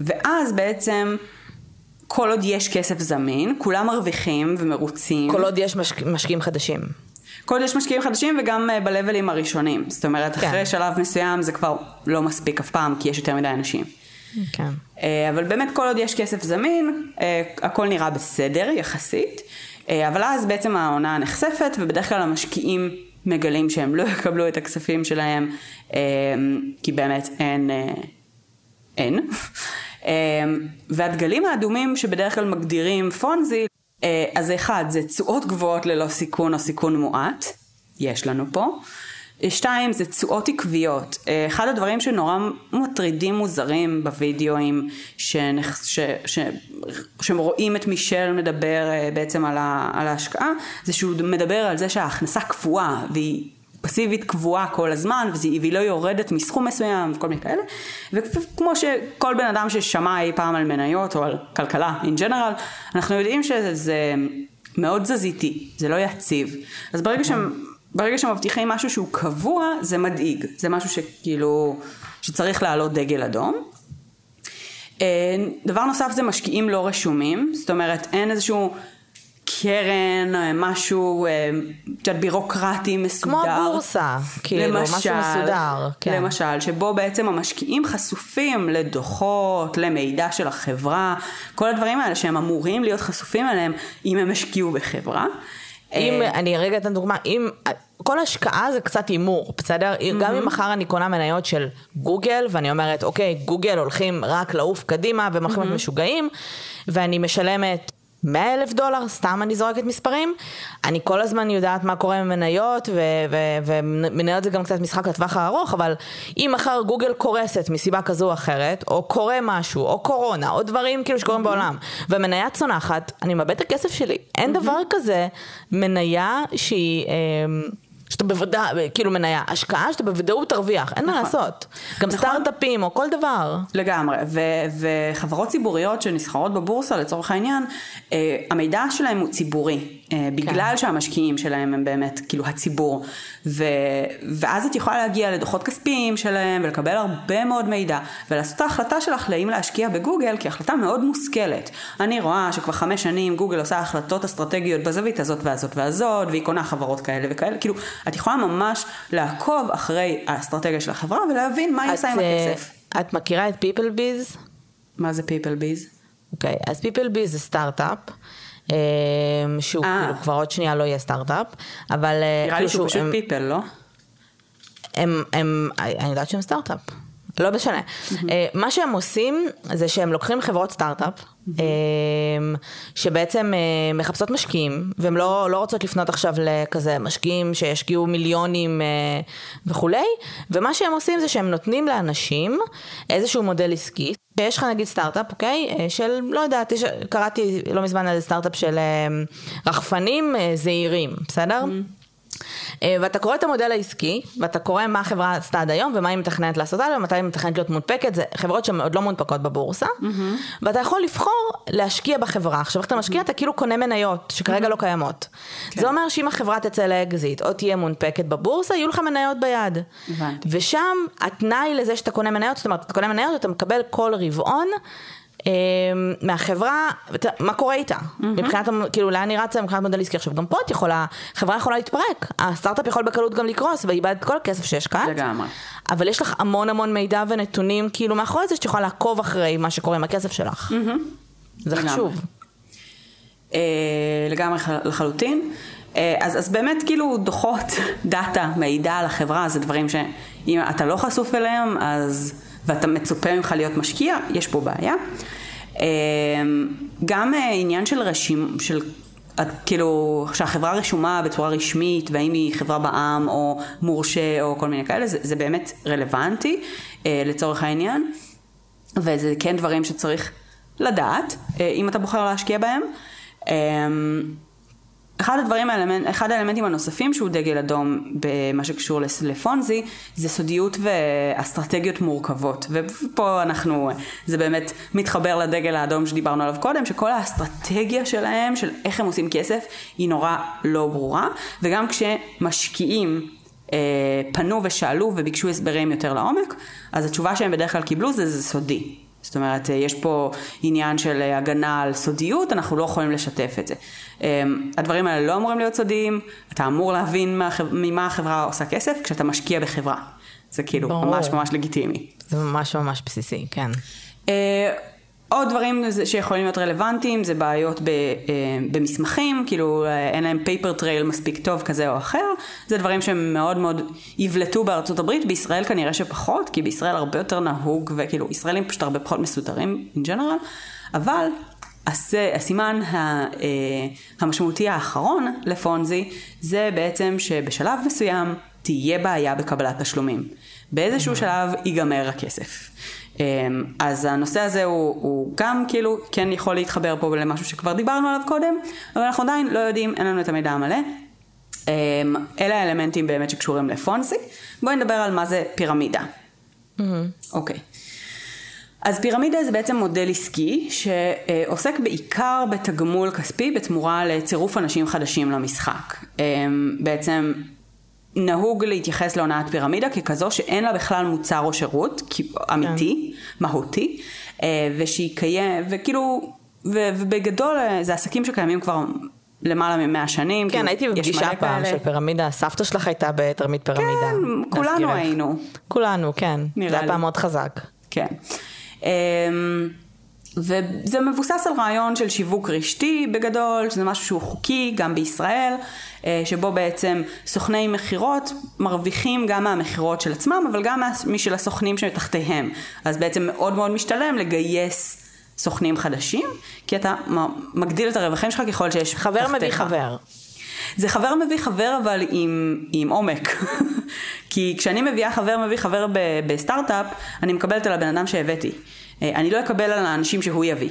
ואז בעצם, כל עוד יש כסף זמין, כולם מרוויחים ומרוצים. כל עוד יש משק- משקיעים חדשים. כל עוד יש משקיעים חדשים וגם אה, בלבלים הראשונים. זאת אומרת, כן. אחרי שלב מסוים זה כבר לא מספיק אף פעם, כי יש יותר מדי אנשים. כן. אה, אבל באמת כל עוד יש כסף זמין, אה, הכל נראה בסדר יחסית, אבל אז בעצם העונה נחשפת ובדרך כלל המשקיעים מגלים שהם לא <laughs> יקבלו את הכספים שלהם, כי באמת אין, אין. <laughs> אה, והדגלים האדומים שבדרך כלל מגדירים פונזי, אה, אז אחד זה תשואות גבוהות ללא סיכון או סיכון מועט, יש לנו פה. שתיים, זה תשואות עקביות. אה, אחד הדברים שנורא מטרידים מוזרים בווידאוים. שהם רואים את מישל מדבר אה, בעצם על, ה... על ההשקעה, זה שהוא מדבר על זה שההכנסה קבועה, והיא פסיבית קבועה כל הזמן, והיא לא יורדת מסכום מסוים וכל מיני כאלה. וכמו שכל בן אדם ששמע אי פעם על מניות או על כלכלה in general, אנחנו יודעים שזה מאוד תזזיתי, זה לא יציב. אז ברגע שהם... ברגע שמבטיחים משהו שהוא קבוע, זה מדאיג. זה משהו שכאילו, שצריך לעלות דגל אדום. אה, דבר נוסף זה משקיעים לא רשומים, זאת אומרת אין איזשהו קרן, אה, משהו, אה, את יודעת, בירוקרטי מסודר. כמו הבורסה, כאילו, משהו מסודר. כן. למשל, שבו בעצם המשקיעים חשופים לדוחות, למידע של החברה, כל הדברים האלה שהם אמורים להיות חשופים אליהם אם הם השקיעו בחברה. אם, אה, אני רגע אתן דוגמה, אם, כל השקעה זה קצת הימור, בסדר? גם אם מחר אני קונה מניות של גוגל, ואני אומרת, אוקיי, גוגל הולכים רק לעוף קדימה, והם הולכים להיות משוגעים, ואני משלמת 100 אלף דולר, סתם אני זורקת מספרים, אני כל הזמן יודעת מה קורה עם מניות, ומניות זה גם קצת משחק לטווח הארוך, אבל אם מחר גוגל קורסת מסיבה כזו או אחרת, או קורה משהו, או קורונה, או דברים כאילו שקורים בעולם, ומניה צונחת, אני מאבד את הכסף שלי. אין דבר כזה מניה שהיא... אמ, שאתה בוודא, כאילו מניה, השקעה שאתה בוודאות תרוויח, אין מה נכון. לעשות. גם נכון. סטארט-אפים או כל דבר. לגמרי, ו- וחברות ציבוריות שנסחרות בבורסה לצורך העניין, אה, המידע שלהם הוא ציבורי, אה, בגלל שהמשקיעים שלהם הם באמת כאילו הציבור, ו- ואז את יכולה להגיע לדוחות כספיים שלהם ולקבל הרבה מאוד מידע, ולעשות את ההחלטה שלך לאם להשקיע בגוגל כהחלטה מאוד מושכלת. אני רואה שכבר חמש שנים גוגל עושה החלטות אסטרטגיות בזווית הזאת והזאת והזאת, והיא קונה חברות כאלה וכאלה, כאילו, את יכולה ממש לעקוב אחרי האסטרטגיה של החברה ולהבין מה היא עושה עם אה, הכסף. את מכירה את people biz? מה זה people biz? אוקיי, אז people biz זה סטארט-אפ. אה, שהוא אה. כאילו כבר עוד שנייה לא יהיה סטארט-אפ, אבל... אה, נראה כאילו לי שהוא פשוט הם- people, לא? הם, הם, אני יודעת שהם סטארט-אפ. לא משנה. אה, מה שהם עושים זה שהם לוקחים חברות סטארט-אפ, אה, שבעצם מחפשות משקיעים, והן לא, לא רוצות לפנות עכשיו לכזה משקיעים שישקיעו מיליונים וכולי, ומה שהם עושים זה שהם נותנים לאנשים איזשהו מודל עסקי, שיש לך נגיד סטארט-אפ, אוקיי? אה, של, לא יודעת, קראתי לא מזמן על סטארט-אפ של אה, רחפנים אה, זעירים, בסדר? Mm-hmm. אה, ואתה קורא את המודל העסקי, ואתה קורא מה החברה עשתה עד היום, ומה היא מתכננת לעשות היום, ומתי היא מתכננת להיות מונפקת, זה חברות שהן עוד לא מונפקות בבורסה, mm-hmm. ואתה יכול לבחור להשקיע בחברה. עכשיו, איך אתה משקיע? Mm-hmm. אתה כאילו קונה מניות, שכרגע mm-hmm. לא קיימות. כן. זה אומר שאם החברה תצא לאקזיט, או תהיה מונפקת בבורסה, יהיו לך מניות ביד. הבנתי. ושם, התנאי לזה שאתה קונה מניות, זאת אומרת, אתה קונה מניות, אתה מקבל כל רבעון. אמ, מהחברה, מה קורה איתה? Mm-hmm. מבחינת, כאילו, לאן היא רצה מבחינת מודל עסקי? עכשיו, גם פה את יכולה, חברה יכולה להתפרק, הסטארט-אפ יכול בקלות גם לקרוס, ואיבד את כל הכסף שהשקעת. לגמרי. אבל יש לך המון המון מידע ונתונים, כאילו, מאחורי זה שאת יכולה לעקוב אחרי מה שקורה עם הכסף שלך. Mm-hmm. זה לגמרי. חשוב. אה, לגמרי לחלוטין. אה, אז, אז באמת כאילו דוחות, <laughs> דאטה, מידע על החברה, זה דברים שאם אתה לא חשוף אליהם, אז... ואתה מצופה ממך להיות משקיע, יש פה בעיה. אמ, גם אה, עניין של רשימ... של כאילו, שהחברה רשומה בצורה רשמית, והאם היא חברה בע"מ או מורשה או כל מיני כאלה, זה, זה באמת רלוונטי אה, לצורך העניין, וזה כן דברים שצריך לדעת, אה, אם אתה בוחר להשקיע בהם. אה, אחד הדברים, אחד האלמנטים הנוספים שהוא דגל אדום במה שקשור לפונזי, זה סודיות ואסטרטגיות מורכבות. ופה אנחנו, זה באמת מתחבר לדגל האדום שדיברנו עליו קודם, שכל האסטרטגיה שלהם, של איך הם עושים כסף, היא נורא לא ברורה. וגם כשמשקיעים אה, פנו ושאלו וביקשו הסברים יותר לעומק, אז התשובה שהם בדרך כלל קיבלו זה, זה סודי. זאת אומרת, יש פה עניין של הגנה על סודיות, אנחנו לא יכולים לשתף את זה. אמ, הדברים האלה לא אמורים להיות סודיים, אתה אמור להבין ממה החברה עושה כסף כשאתה משקיע בחברה. זה כאילו ברור. ממש ממש לגיטימי. זה ממש ממש בסיסי, כן. עוד דברים שיכולים להיות רלוונטיים זה בעיות ב, אה, במסמכים, כאילו אה, אין להם paper trail מספיק טוב כזה או אחר, זה דברים שהם מאוד מאוד יבלטו בארצות הברית, בישראל כנראה שפחות, כי בישראל הרבה יותר נהוג וכאילו ישראלים פשוט הרבה פחות מסודרים in general, אבל הסימן אה, המשמעותי האחרון לפונזי זה בעצם שבשלב מסוים תהיה בעיה בקבלת תשלומים. באיזשהו שלב ייגמר הכסף. אמ, אז הנושא הזה הוא, הוא גם כאילו כן יכול להתחבר פה למשהו שכבר דיברנו עליו קודם, אבל אנחנו עדיין לא יודעים, אין לנו את המידע המלא. אמ, אלה האלמנטים באמת שקשורים לפונסי. בואי נדבר על מה זה פירמידה. Mm-hmm. אוקיי. Mm-hmm. Okay. אז פירמידה זה בעצם מודל עסקי שעוסק בעיקר בתגמול כספי בתמורה לצירוף אנשים חדשים למשחק. אמ, בעצם נהוג להתייחס להונאת פירמידה ככזו שאין לה בכלל מוצר או שירות אמיתי, כן. מהותי, אה, ושהיא קיימת, וכאילו, ובגדול אה, זה עסקים שקיימים כבר למעלה ממאה שנים. כן, כאילו, הייתי בפגישה פעם של פירמידה, סבתא שלך הייתה בתרמית פירמידה. כן, כולנו היינו. כולנו, כן. זה היה פעם מאוד חזק. כן. וזה מבוסס על רעיון של שיווק רשתי בגדול, שזה משהו שהוא חוקי גם בישראל, אה, שבו בעצם סוכני מכירות מרוויחים גם מהמכירות של עצמם, אבל גם משל הסוכנים שמתחתיהם. אז בעצם מאוד מאוד משתלם לגייס סוכנים חדשים, כי אתה מגדיל את הרווחים שלך ככל שיש חבר תחתיך. מביא חבר. זה חבר מביא חבר אבל עם, עם עומק. <laughs> כי כשאני מביאה חבר מביא חבר בסטארט-אפ, אני מקבלת על הבן אדם שהבאתי. אה, אני לא אקבל על האנשים שהוא יביא.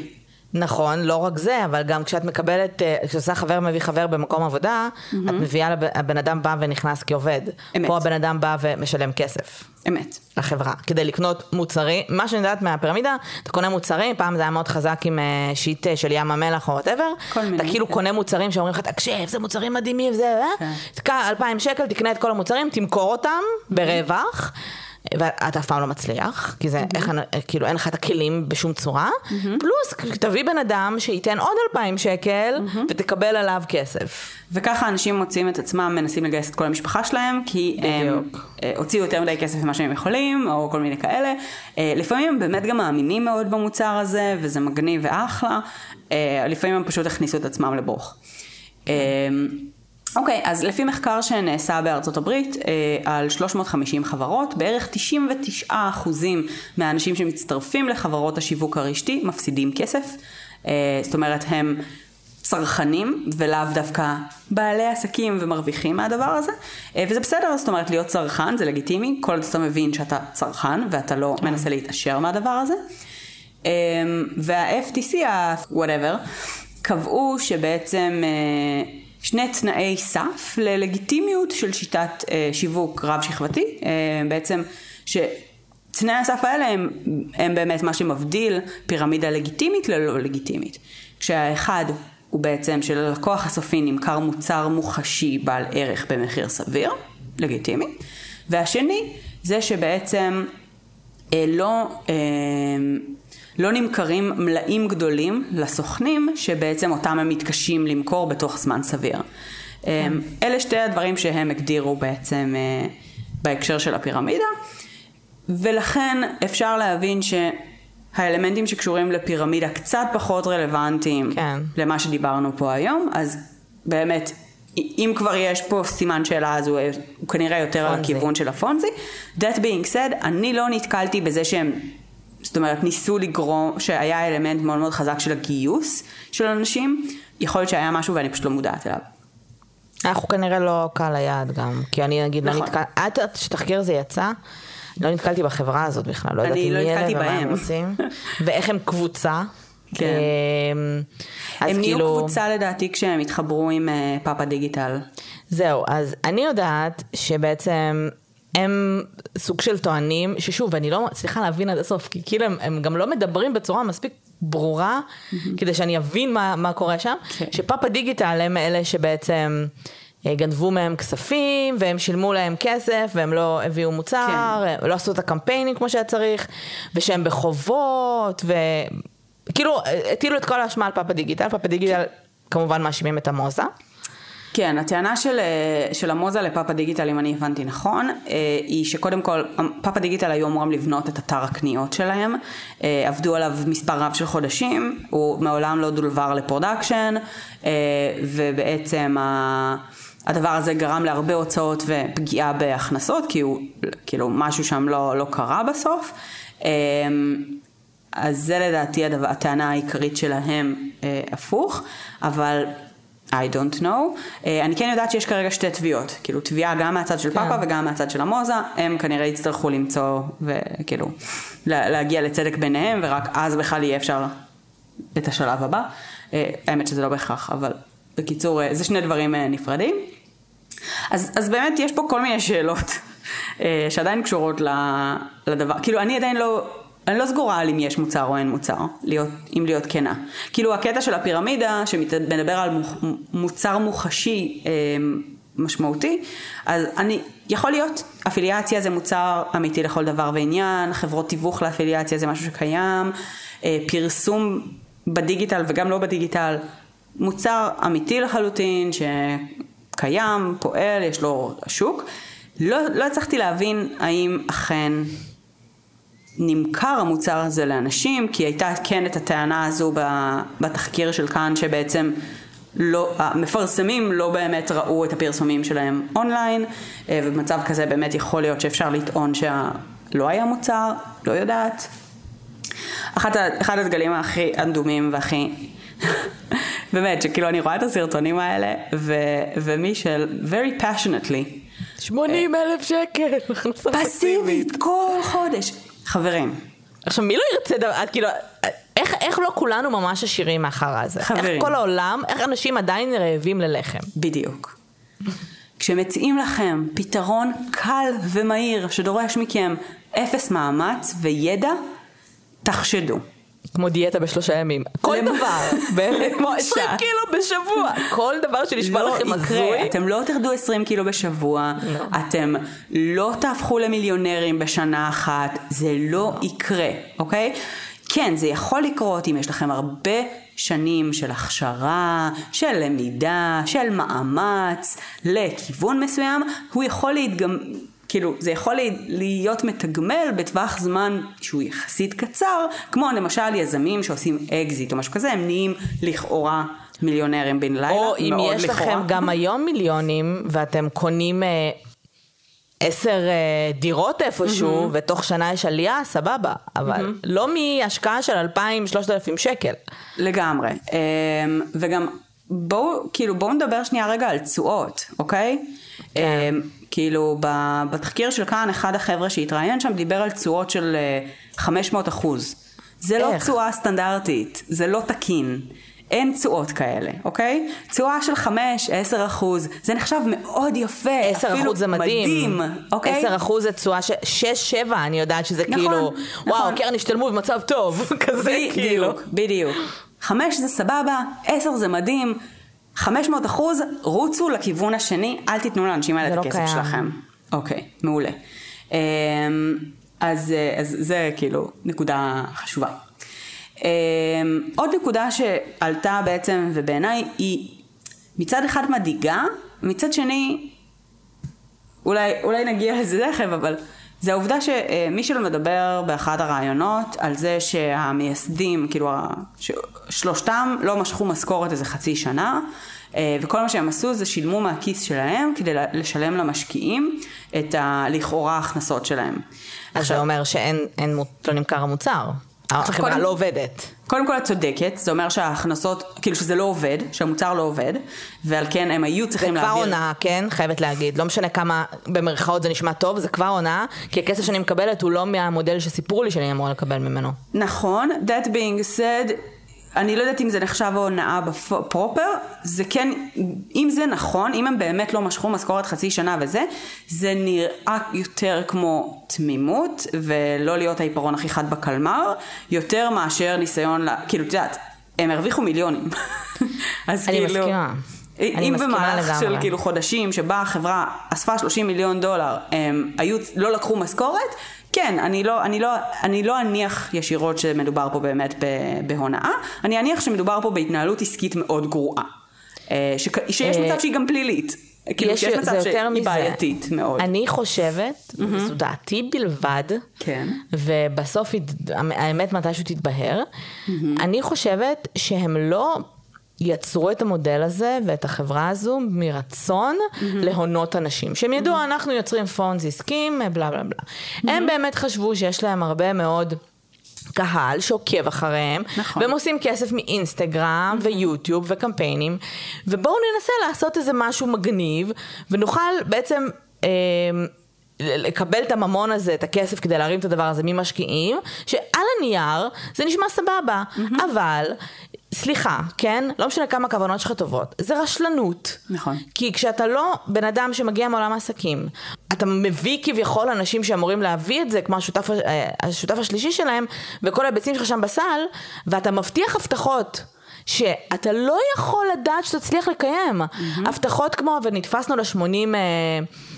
נכון, לא רק זה, אבל גם כשאת מקבלת, אה, כשאת עושה חבר מביא חבר במקום עבודה, mm-hmm. את מביאה, הבן אדם בא ונכנס כעובד. אמת. פה הבן אדם בא ומשלם כסף. אמת. לחברה, כדי לקנות מוצרים, מה שאני יודעת מהפירמידה, אתה קונה מוצרים, פעם זה היה מאוד חזק עם אה, shit של ים המלח או whatever, אתה כאילו כן. קונה מוצרים שאומרים לך, תקשיב, זה מוצרים מדהימים, זה, כן. תקע אלפיים שקל, תקנה את כל המוצרים, תמכור אותם mm-hmm. ואתה אף פעם לא מצליח, כי זה, mm-hmm. איך, כאילו אין לך את הכלים בשום צורה, mm-hmm. פלוס תביא בן אדם שייתן עוד אלפיים שקל mm-hmm. ותקבל עליו כסף. וככה אנשים מוצאים את עצמם, מנסים לגייס את כל המשפחה שלהם, כי הם אה, הוציאו יותר מדי כסף ממה שהם יכולים, או כל מיני כאלה. אה, לפעמים הם באמת גם מאמינים מאוד במוצר הזה, וזה מגניב ואחלה, אה, לפעמים הם פשוט הכניסו את עצמם לברוך. אוקיי, okay, אז לפי מחקר שנעשה בארצות הברית אה, על 350 חברות, בערך 99% מהאנשים שמצטרפים לחברות השיווק הרשתי מפסידים כסף. אה, זאת אומרת, הם צרכנים ולאו דווקא בעלי עסקים ומרוויחים מהדבר הזה. אה, וזה בסדר, זאת אומרת, להיות צרכן זה לגיטימי, כל עוד אתה מבין שאתה צרכן ואתה לא מנסה להתעשר מהדבר הזה. וה-FTC, ה-whatever, קבעו שבעצם אה, שני תנאי סף ללגיטימיות של שיטת אה, שיווק רב שכבתי, אה, בעצם שתנאי הסף האלה הם, הם באמת מה שמבדיל פירמידה לגיטימית ללא לגיטימית. כשהאחד הוא בעצם שללקוח הסופי נמכר מוצר מוחשי בעל ערך במחיר סביר, לגיטימי, והשני זה שבעצם אה, לא, אה, לא נמכרים מלאים גדולים לסוכנים שבעצם אותם הם מתקשים למכור בתוך זמן סביר. אה, אלה שתי הדברים שהם הגדירו בעצם אה, בהקשר של הפירמידה, ולכן אפשר להבין ש... האלמנטים שקשורים לפירמידה קצת פחות רלוונטיים כן. למה שדיברנו פה היום, אז באמת, אם כבר יש פה סימן שאלה אז הוא, הוא כנראה יותר על פונזי. הכיוון של הפונזי. That being said, אני לא נתקלתי בזה שהם, זאת אומרת, ניסו לגרום, שהיה אלמנט מאוד מאוד חזק של הגיוס של אנשים, יכול להיות שהיה משהו ואני פשוט לא מודעת אליו. אנחנו כנראה לא קהל היעד גם, כי אני נגיד לא נכון. נתקל... את יודעת שתחקיר זה יצא, לא נתקלתי בחברה הזאת בכלל, לא ידעתי לא מי אלה נתקלתי ומה הם. עושים, ואיך הם קבוצה. כן. אמ, הם נהיו כאילו- קבוצה לדעתי כשהם התחברו עם אה, פאפה דיגיטל. זהו, אז אני יודעת שבעצם הם סוג של טוענים, ששוב, אני לא מצליחה להבין עד הסוף, כי כאילו הם, הם גם לא מדברים בצורה מספיק ברורה, כדי שאני אבין מה, מה קורה שם, כן. שפאפה דיגיטל הם אלה שבעצם אה, גנבו מהם כספים, והם שילמו להם כסף, והם לא הביאו מוצר, כן. לא עשו את הקמפיינים כמו שהיה צריך, ושהם בחובות, וכאילו הטילו את כל האשמה על פאפה דיגיטל, פאפה דיגיטל כמובן מאשימים את המוזה. כן, הטענה של, אה, של המוזה לפאפה דיגיטל, אם אני הבנתי נכון, אה, היא שקודם כל, פאפה דיגיטל היו אמורים לבנות את אתר הקניות שלהם, אה, עבדו עליו מספר רב של חודשים, הוא מעולם לא דולוור ל production, ובעצם ה... הדבר הזה גרם להרבה הוצאות ופגיעה בהכנסות, כי הוא, כאילו, משהו שם לא, לא קרה בסוף. אז זה לדעתי הדבר, הטענה העיקרית שלהם הפוך, אבל I don't know. Uh, אני כן יודעת שיש כרגע שתי תביעות, כאילו תביעה גם מהצד של כן. פאפה וגם מהצד של עמוזה, הם כנראה יצטרכו למצוא וכאילו לה, להגיע לצדק ביניהם ורק אז בכלל יהיה אפשר את השלב הבא. Uh, האמת שזה לא בהכרח, אבל בקיצור uh, זה שני דברים uh, נפרדים. אז, אז באמת יש פה כל מיני שאלות uh, שעדיין קשורות לדבר, כאילו אני עדיין לא, אני לא סגורה על אם יש מוצר או אין מוצר, להיות, אם להיות כנה. כאילו הקטע של הפירמידה שמדבר על מוצר מוחשי אה, משמעותי, אז אני, יכול להיות, אפיליאציה זה מוצר אמיתי לכל דבר ועניין, חברות תיווך לאפיליאציה זה משהו שקיים, אה, פרסום בדיגיטל וגם לא בדיגיטל, מוצר אמיתי לחלוטין שקיים, פועל, יש לו שוק. לא, לא הצלחתי להבין האם אכן נמכר המוצר הזה לאנשים, כי הייתה כן את הטענה הזו בתחקיר של כאן שבעצם לא, המפרסמים לא באמת ראו את הפרסומים שלהם אונליין, אה, ובמצב כזה באמת יכול להיות שאפשר לטעון שלא היה מוצר, לא יודעת. אחת, אחד הדגלים הכי אדומים והכי... <laughs> באמת, שכאילו אני רואה את הסרטונים האלה, ו, ומישל, very passionately, 80 אלף שקל, הכנסה <laughs> פסיבית, כל חודש. חברים, עכשיו מי לא ירצה דבר, את כאילו, איך, איך לא כולנו ממש עשירים מהחרא הזה? חברים. איך כל העולם, איך אנשים עדיין רעבים ללחם? בדיוק. כשמציעים לכם פתרון קל ומהיר שדורש מכם אפס מאמץ וידע, תחשדו. כמו דיאטה בשלושה ימים. כל דבר, <laughs> באמת, <laughs> כמו למשל. 20 קילו בשבוע. כל דבר שנשמע לא לכם הזוי. אתם לא תרדו 20 קילו בשבוע, לא. אתם לא תהפכו למיליונרים בשנה אחת, זה לא יקרה, אוקיי? כן, זה יכול לקרות אם יש לכם הרבה שנים של הכשרה, של למידה, של מאמץ לכיוון מסוים, הוא יכול להתגמ... כאילו, זה יכול להיות מתגמל בטווח זמן שהוא יחסית קצר, כמו למשל יזמים שעושים אקזיט או משהו כזה, הם נהיים לכאורה מיליונרים בן לילה. או אם יש לכאורה. לכם גם היום מיליונים, ואתם קונים אה, עשר אה, דירות איפשהו, ותוך שנה יש עלייה, סבבה. אבל לא מהשקעה של 2,000-3,000 שקל. לגמרי. אמ, וגם בואו, כאילו בואו נדבר שנייה רגע על תשואות, אוקיי? כן. אמ, כאילו ב- בתחקיר של כאן אחד החבר'ה שהתראיין שם דיבר על תשואות של אה, 500 אחוז זה לא איך? תשואה סטנדרטית, זה לא תקין. אין תשואות כאלה, אוקיי? תשואה של 5-10 אחוז, זה נחשב מאוד יפה. 10 אפילו אחוז זה מדהים. מדהים, אוקיי? 10 אחוז זה תשואה ש... 6-7, אני יודעת שזה נכון, כאילו, וואו, נכון. קרן השתלמות במצב טוב, <laughs> כזה כאילו. בדיוק, בדיוק. 5 זה סבבה, 10 זה מדהים, 500 אחוז, רוצו לכיוון השני, אל תיתנו לאנשים האלה את לא הכסף קיים. שלכם. אוקיי, מעולה. אמ, אז, אה, אז זה כאילו נקודה חשובה. אמ, עוד נקודה שעלתה בעצם, ובעיניי היא מצד אחד מדאיגה, מצד שני, אולי, אולי נגיע לזה תכף, אבל זה העובדה שמי שלא מדבר באחד הראיונות על זה שהמייסדים, כאילו שלושתם לא משכו משכורת איזה חצי שנה, אה, וכל מה שהם עשו זה שילמו מהכיס שלהם כדי לשלם למשקיעים את הלכאורה ההכנסות שלהם. אז זה אומר שאין, אין, לא נמכר המוצר. החברה קודם- לא עובדת. קודם כל את צודקת, זה אומר שההכנסות, כאילו שזה לא עובד, שהמוצר לא עובד, ועל כן הם היו זה צריכים כבר להעביר... הונאה, כן? חייבת להגיד. לא משנה כמה במרכאות זה נשמע טוב, זה כבר הונאה, כי הכסף שאני מקבלת הוא לא מהמודל שסיפרו לי שאני אמורה לקבל ממנו. נכון, that being said, אני לא יודעת אם זה נחשב הונאה בפרופר, זה כן, אם זה נכון, אם הם באמת לא משכו משכורת חצי שנה וזה, זה נראה יותר כמו תמימות, ולא להיות העיפרון הכי חד בקלמר, יותר מאשר ניסיון, לה, כאילו, את יודעת, הם הרוויחו מיליונים. <laughs> אז אני כאילו... מסכימה. אני אם מסכימה במהלך של. כאילו חודשים שבה החברה אספה 30 מיליון דולר, הם היו, לא לקחו משכורת, כן, אני לא, אני, לא, אני לא אניח ישירות שמדובר פה באמת בהונאה, אני אניח שמדובר פה בהתנהלות עסקית מאוד גרועה. אה, שכ- שיש אה, מצב שהיא גם פלילית. כאילו יש- שיש מצב שהיא. בעייתית מאוד. אני חושבת, זו דעתי בלבד, כן. ובסוף האמת מתישהו תתבהר, אני חושבת שהם לא יצרו את המודל הזה ואת החברה הזו מרצון להונות אנשים. שהם ידעו, אנחנו יוצרים פונדס עסקים, בלה בלה בלה. הם באמת חשבו שיש להם הרבה מאוד... קהל שעוקב אחריהם, נכון. והם עושים כסף מאינסטגרם ויוטיוב וקמפיינים, ובואו ננסה לעשות איזה משהו מגניב, ונוכל בעצם אה, לקבל את הממון הזה, את הכסף כדי להרים את הדבר הזה ממשקיעים, שעל הנייר זה נשמע סבבה, אבל, סליחה, כן? לא משנה כמה הכוונות שלך טובות, זה רשלנות. נכון. כי כשאתה לא בן אדם שמגיע מעולם העסקים, אתה מביא כביכול אנשים שאמורים להביא את זה, כמו השותף, אה, השותף השלישי שלהם, וכל ההיבטים שלך שם בסל, ואתה מבטיח הבטחות. שאתה לא יכול לדעת שתצליח לקיים. הבטחות כמו, ונתפסנו ל-80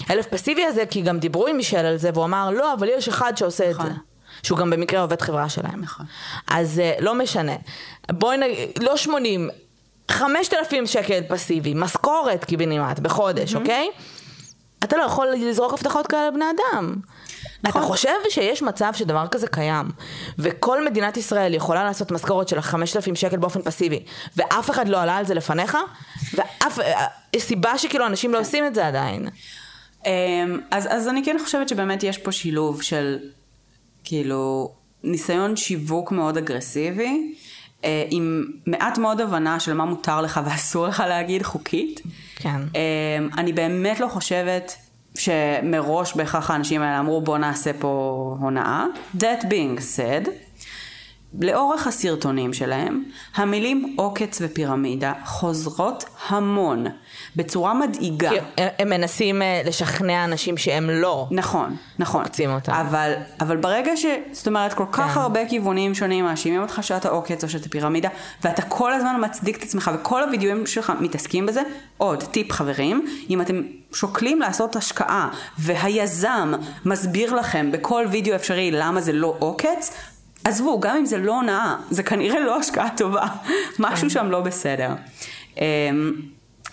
אלף פסיבי הזה, כי גם דיברו עם מישל על זה, והוא אמר, לא, אבל יש אחד שעושה את נכון. זה. שהוא גם במקרה עובד חברה שלהם. נכון. אז אה, לא משנה. בואי נגיד, לא 80, 5,000 שקל פסיבי, משכורת קיבינימט בחודש, אוקיי? אתה לא יכול לזרוק הבטחות כאלה לבני אדם. נכון. אתה חושב שיש מצב שדבר כזה קיים, וכל מדינת ישראל יכולה לעשות משכורת של 5,000 שקל באופן פסיבי, ואף אחד לא עלה על זה לפניך? ואף... אה, סיבה שכאילו אנשים לא עושים את זה עדיין. אמ, אז, אז אני כן חושבת שבאמת יש פה שילוב של כאילו ניסיון שיווק מאוד אגרסיבי, אה, עם מעט מאוד הבנה של מה מותר לך <laughs> ואסור לך להגיד חוקית. כן. אמ, אני באמת לא חושבת שמראש בהכרח האנשים האלה אמרו בוא נעשה פה הונאה. That being said, לאורך הסרטונים שלהם, המילים עוקץ ופירמידה חוזרות המון, בצורה מדאיגה. כי הם- הם מנסים אה, לשכנע אנשים שהם לא. נכון, נכון. עוקצים אותם. אבל, אבל ברגע ש... זאת אומרת, כל כך כן. הרבה כיוונים שונים מאשימים אותך שאתה עוקץ או שאתה פירמידה, ואתה כל הזמן מצדיק את עצמך, וכל הווידאוים שלך מתעסקים בזה. עוד טיפ חברים, אם אתם שוקלים לעשות השקעה, והיזם מסביר לכם בכל וידאו אפשרי למה זה לא עוקץ, עזבו, גם אם זה לא הונאה, זה כנראה לא השקעה טובה. <laughs> משהו שם לא בסדר. אמ,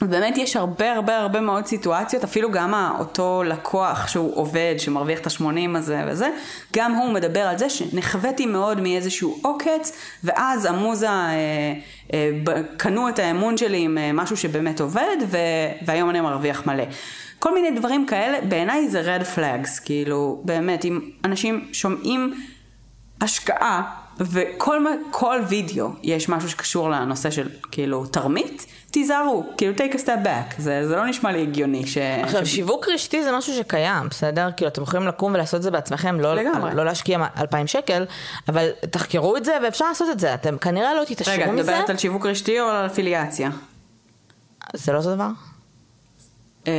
באמת יש הרבה הרבה הרבה מאוד סיטואציות, אפילו גם אותו לקוח שהוא עובד, שמרוויח את ה-80 הזה וזה, גם הוא מדבר על זה שנחוויתי מאוד מאיזשהו עוקץ, ואז המוזה אה, אה, קנו את האמון שלי עם אה, משהו שבאמת עובד, ו- והיום אני מרוויח מלא. כל מיני דברים כאלה, בעיניי זה red flags, כאילו, באמת, אם אנשים שומעים השקעה וכל וידאו יש משהו שקשור לנושא של כאילו תרמית, תיזהרו, כאילו take a step back, זה, זה לא נשמע לי הגיוני ש... עכשיו, ש... שיווק רשתי זה משהו שקיים, בסדר? כאילו, אתם יכולים לקום ולעשות את זה בעצמכם, לא, לגמרי. לא להשקיע 2,000 שקל, אבל תחקרו את זה ואפשר לעשות את זה, אתם כנראה לא תתעשרו מזה. רגע, את מדברת על שיווק רשתי או על אפיליאציה? זה לא אותו דבר? אה,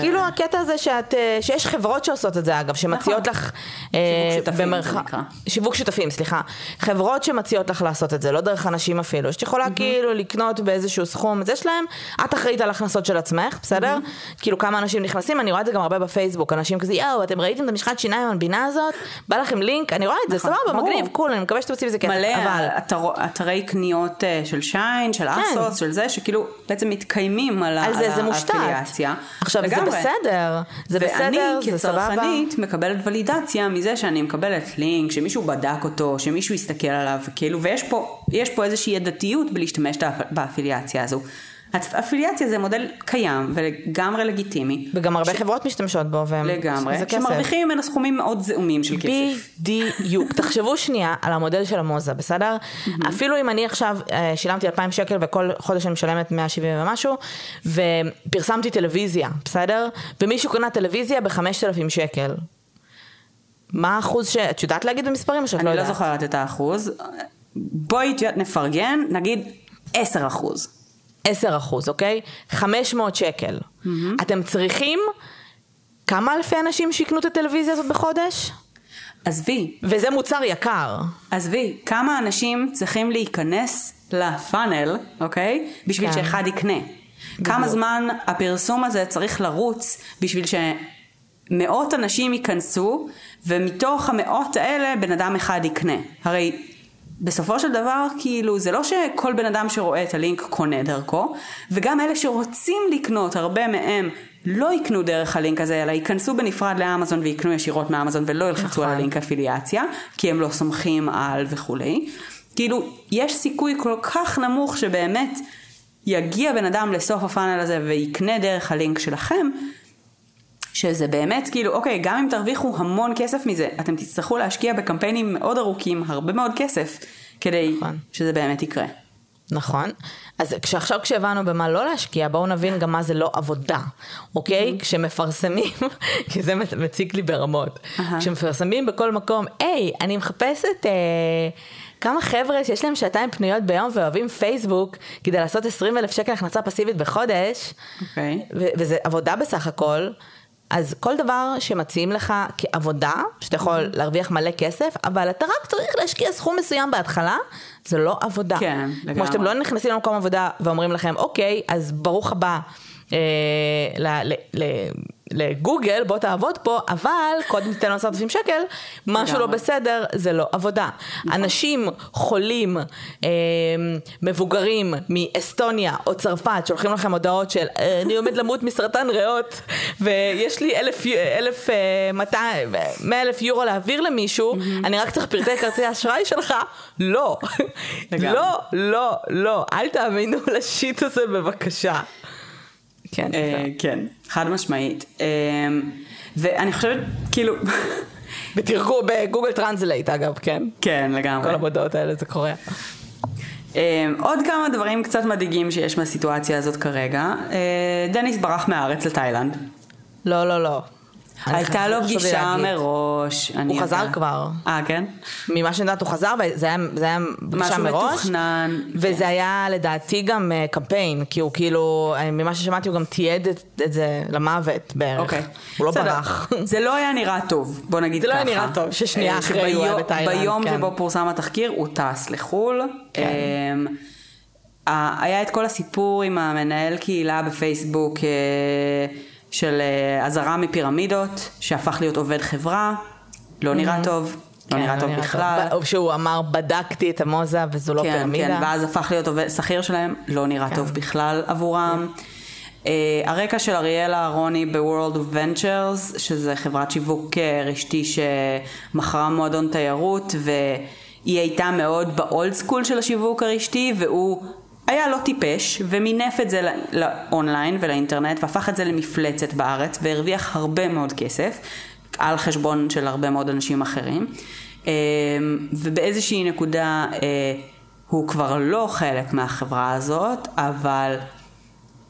כאילו הקטע הזה שאת, אה, שיש חברות שעושות את זה אגב, שמציעות נכון. לך... שיווק שותפים, נקרא. שיווק שותפים, סליחה. חברות שמציעות לך לעשות את זה, לא דרך אנשים אפילו, שאת יכולה כאילו לקנות באיזשהו סכום, זה שלהם, את אחראית על הכנסות של עצמך, בסדר? כאילו כמה אנשים נכנסים, אני רואה את זה גם הרבה בפייסבוק, אנשים כזה, יואו, אתם ראיתם את המשחת שיניים המבינה הזאת? בא לכם לינק, אני רואה את זה, נכון, סבבה. מגניב, קול, אני מקווה שתוציא מזה כסף, מלא אבל... אתר, אתרי קניות אה, של שיין, של אסוס, של זה, שכאילו בעצם מתקיימים על, ה- מושתת. האפיליאציה. עכשיו, זה לגמרי. בסדר, זה ואני בסדר, זה סבבה. כצרכנית מקבלת ולידציה מזה שאני מקבלת לינק, שמישהו בדק אותו, שמישהו הסתכל עליו, כאילו, ויש פה, פה איזושהי ידתיות בלהשתמש באפיליאציה הזו. אפיליאציה זה מודל קיים ולגמרי לגיטימי. וגם הרבה חברות משתמשות בו, והם... לגמרי. שמרוויחים ממנו סכומים מאוד זעומים של כסף. בדיוק. <laughs> תחשבו שנייה על המודל של המוזה, בסדר? אפילו אם אני עכשיו אה, שילמתי 2,000 שקל וכל חודש אני משלמת 170 ומשהו, ופרסמתי טלוויזיה, בסדר? ומישהו קנה טלוויזיה ב-5,000 שקל. מה האחוז ש... את יודעת להגיד במספרים או שאת לא אני יודעת? לא זוכרת את האחוז. בואי נפרגן, נגיד 10 אחוז. 10 אחוז, אוקיי? 500 שקל. אתם צריכים כמה אלפי אנשים שיקנו את הטלוויזיה הזאת בחודש? עזבי, וזה מוצר יקר. עזבי, כמה אנשים צריכים להיכנס לפאנל, אוקיי? בשביל כן. שאחד יקנה. כמה זמן הפרסום הזה צריך לרוץ בשביל שמאות אנשים ייכנסו, ומתוך המאות האלה בן אדם אחד יקנה. הרי בסופו של דבר, כאילו, זה לא שכל בן אדם שרואה את הלינק קונה דרכו, וגם אלה שרוצים לקנות, הרבה מהם לא יקנו דרך הלינק הזה, אלא ייכנסו בנפרד לאמזון ויקנו ישירות מאמזון ולא ילחצו נכון. על הלינק אפיליאציה, כי הם לא סומכים על וכולי. כאילו, יש סיכוי כל כך נמוך שבאמת יגיע בן אדם לסוף הפאנל הזה ויקנה דרך הלינק שלכם, שזה באמת כאילו, אוקיי, גם אם תרוויחו המון כסף מזה, אתם תצטרכו להשקיע בקמפיינים מאוד ארוכים, הרבה מאוד כסף, כדי נכון. שזה באמת יקרה. נכון. אז עכשיו כשהבנו במה לא להשקיע, בואו נבין גם מה זה לא עבודה, אוקיי? Mm-hmm. כשמפרסמים, <laughs> כי זה מצ- מציק לי ברמות, אהה. כשמפרסמים בכל מקום, היי, אני מחפשת אה, כמה חבר'ה שיש להם שעתיים פנויות ביום ואוהבים פייסבוק, כדי לעשות 20 אלף שקל הכנסה פסיבית בחודש, אוקיי. ו- וזה עבודה בסך הכל. אז כל דבר שמציעים לך כעבודה, שאתה יכול Mm-hmm. להרוויח מלא כסף, אבל אתה רק צריך להשקיע סכום מסוים בהתחלה, זה לא עבודה. כן, כמו לגמרי. שאתם לא נכנסים למקום עבודה ואומרים לכם, אוקיי, אז ברוך הבא ל- ל- ל- לגוגל, בוא תעבוד פה, אבל קודם תיתן לו 10,000 שקל, משהו לא. בסדר, זה לא עבודה. אנשים חולים, אה, מבוגרים מאסטוניה או צרפת, שולחים לכם הודעות של "אה, אני עומד למות מסרטן ריאות, ויש לי אלף, אלף, אה, מאתיים, מאה אלף יורו להעביר למישהו, אני רק צריך פרטי כרטיסי אשראי שלך? לא. לא, לא, לא, אל תאמינו ל shit הזה בבקשה. כן. אה, כן, חד משמעית. אה, ואני חושבת, כאילו, בתרגום, בגוגל טרנסלייט אגב, כן? כן, לגמרי. כל המודעות האלה זה קורה. אה, עוד כמה דברים קצת מדאיגים שיש בסיטואציה הזאת כרגע. אה, דניס ברח מהארץ לתאילנד. לא, לא, לא. הייתה לו פגישה. מראש. הוא חזר. כבר. אה, כן? ממה שאני יודעת הוא חזר, וזה היה, זה היה פגישה משהו מראש. מתוכנן. וזה היה לדעתי גם אה, קמפיין, כי הוא כאילו, אה, ממה ששמעתי הוא גם תיעד את, זה למוות בערך. אוקיי. הוא לא. ברח. <laughs> זה לא היה נראה טוב, בוא נגיד זה לא ככה. היה נראה טוב, ששנייה אה, אחרי הוא היה בתאילנד, ביום כן. שבו פורסם התחקיר הוא טס לחו"ל. כן. אמ, היה את כל הסיפור עם המנהל קהילה בפייסבוק של אה, אזהרה מפירמידות, שהפך להיות עובד חברה, לא נראה טוב, לא כן, נראה טוב בכלל. ב- שהוא אמר, בדקתי את המוזה וזו לא כן, פירמידה. כן, ואז הפך להיות עובד שכיר שלהם, לא נראה כן. טוב בכלל עבורם. Uh, הרקע של אריאלה אהרוני ב-World of Ventures, שזה חברת שיווק אה, רשתי שמכרה מועדון תיירות, והיא הייתה מאוד באולד סקול של השיווק הרשתי, והוא היה לא טיפש, ומינף את זה ל- לאונליין ולאינטרנט, והפך את זה למפלצת בארץ, והרוויח הרבה מאוד כסף, על חשבון של הרבה מאוד אנשים אחרים. ובאיזושהי נקודה הוא כבר לא חלק מהחברה הזאת, אבל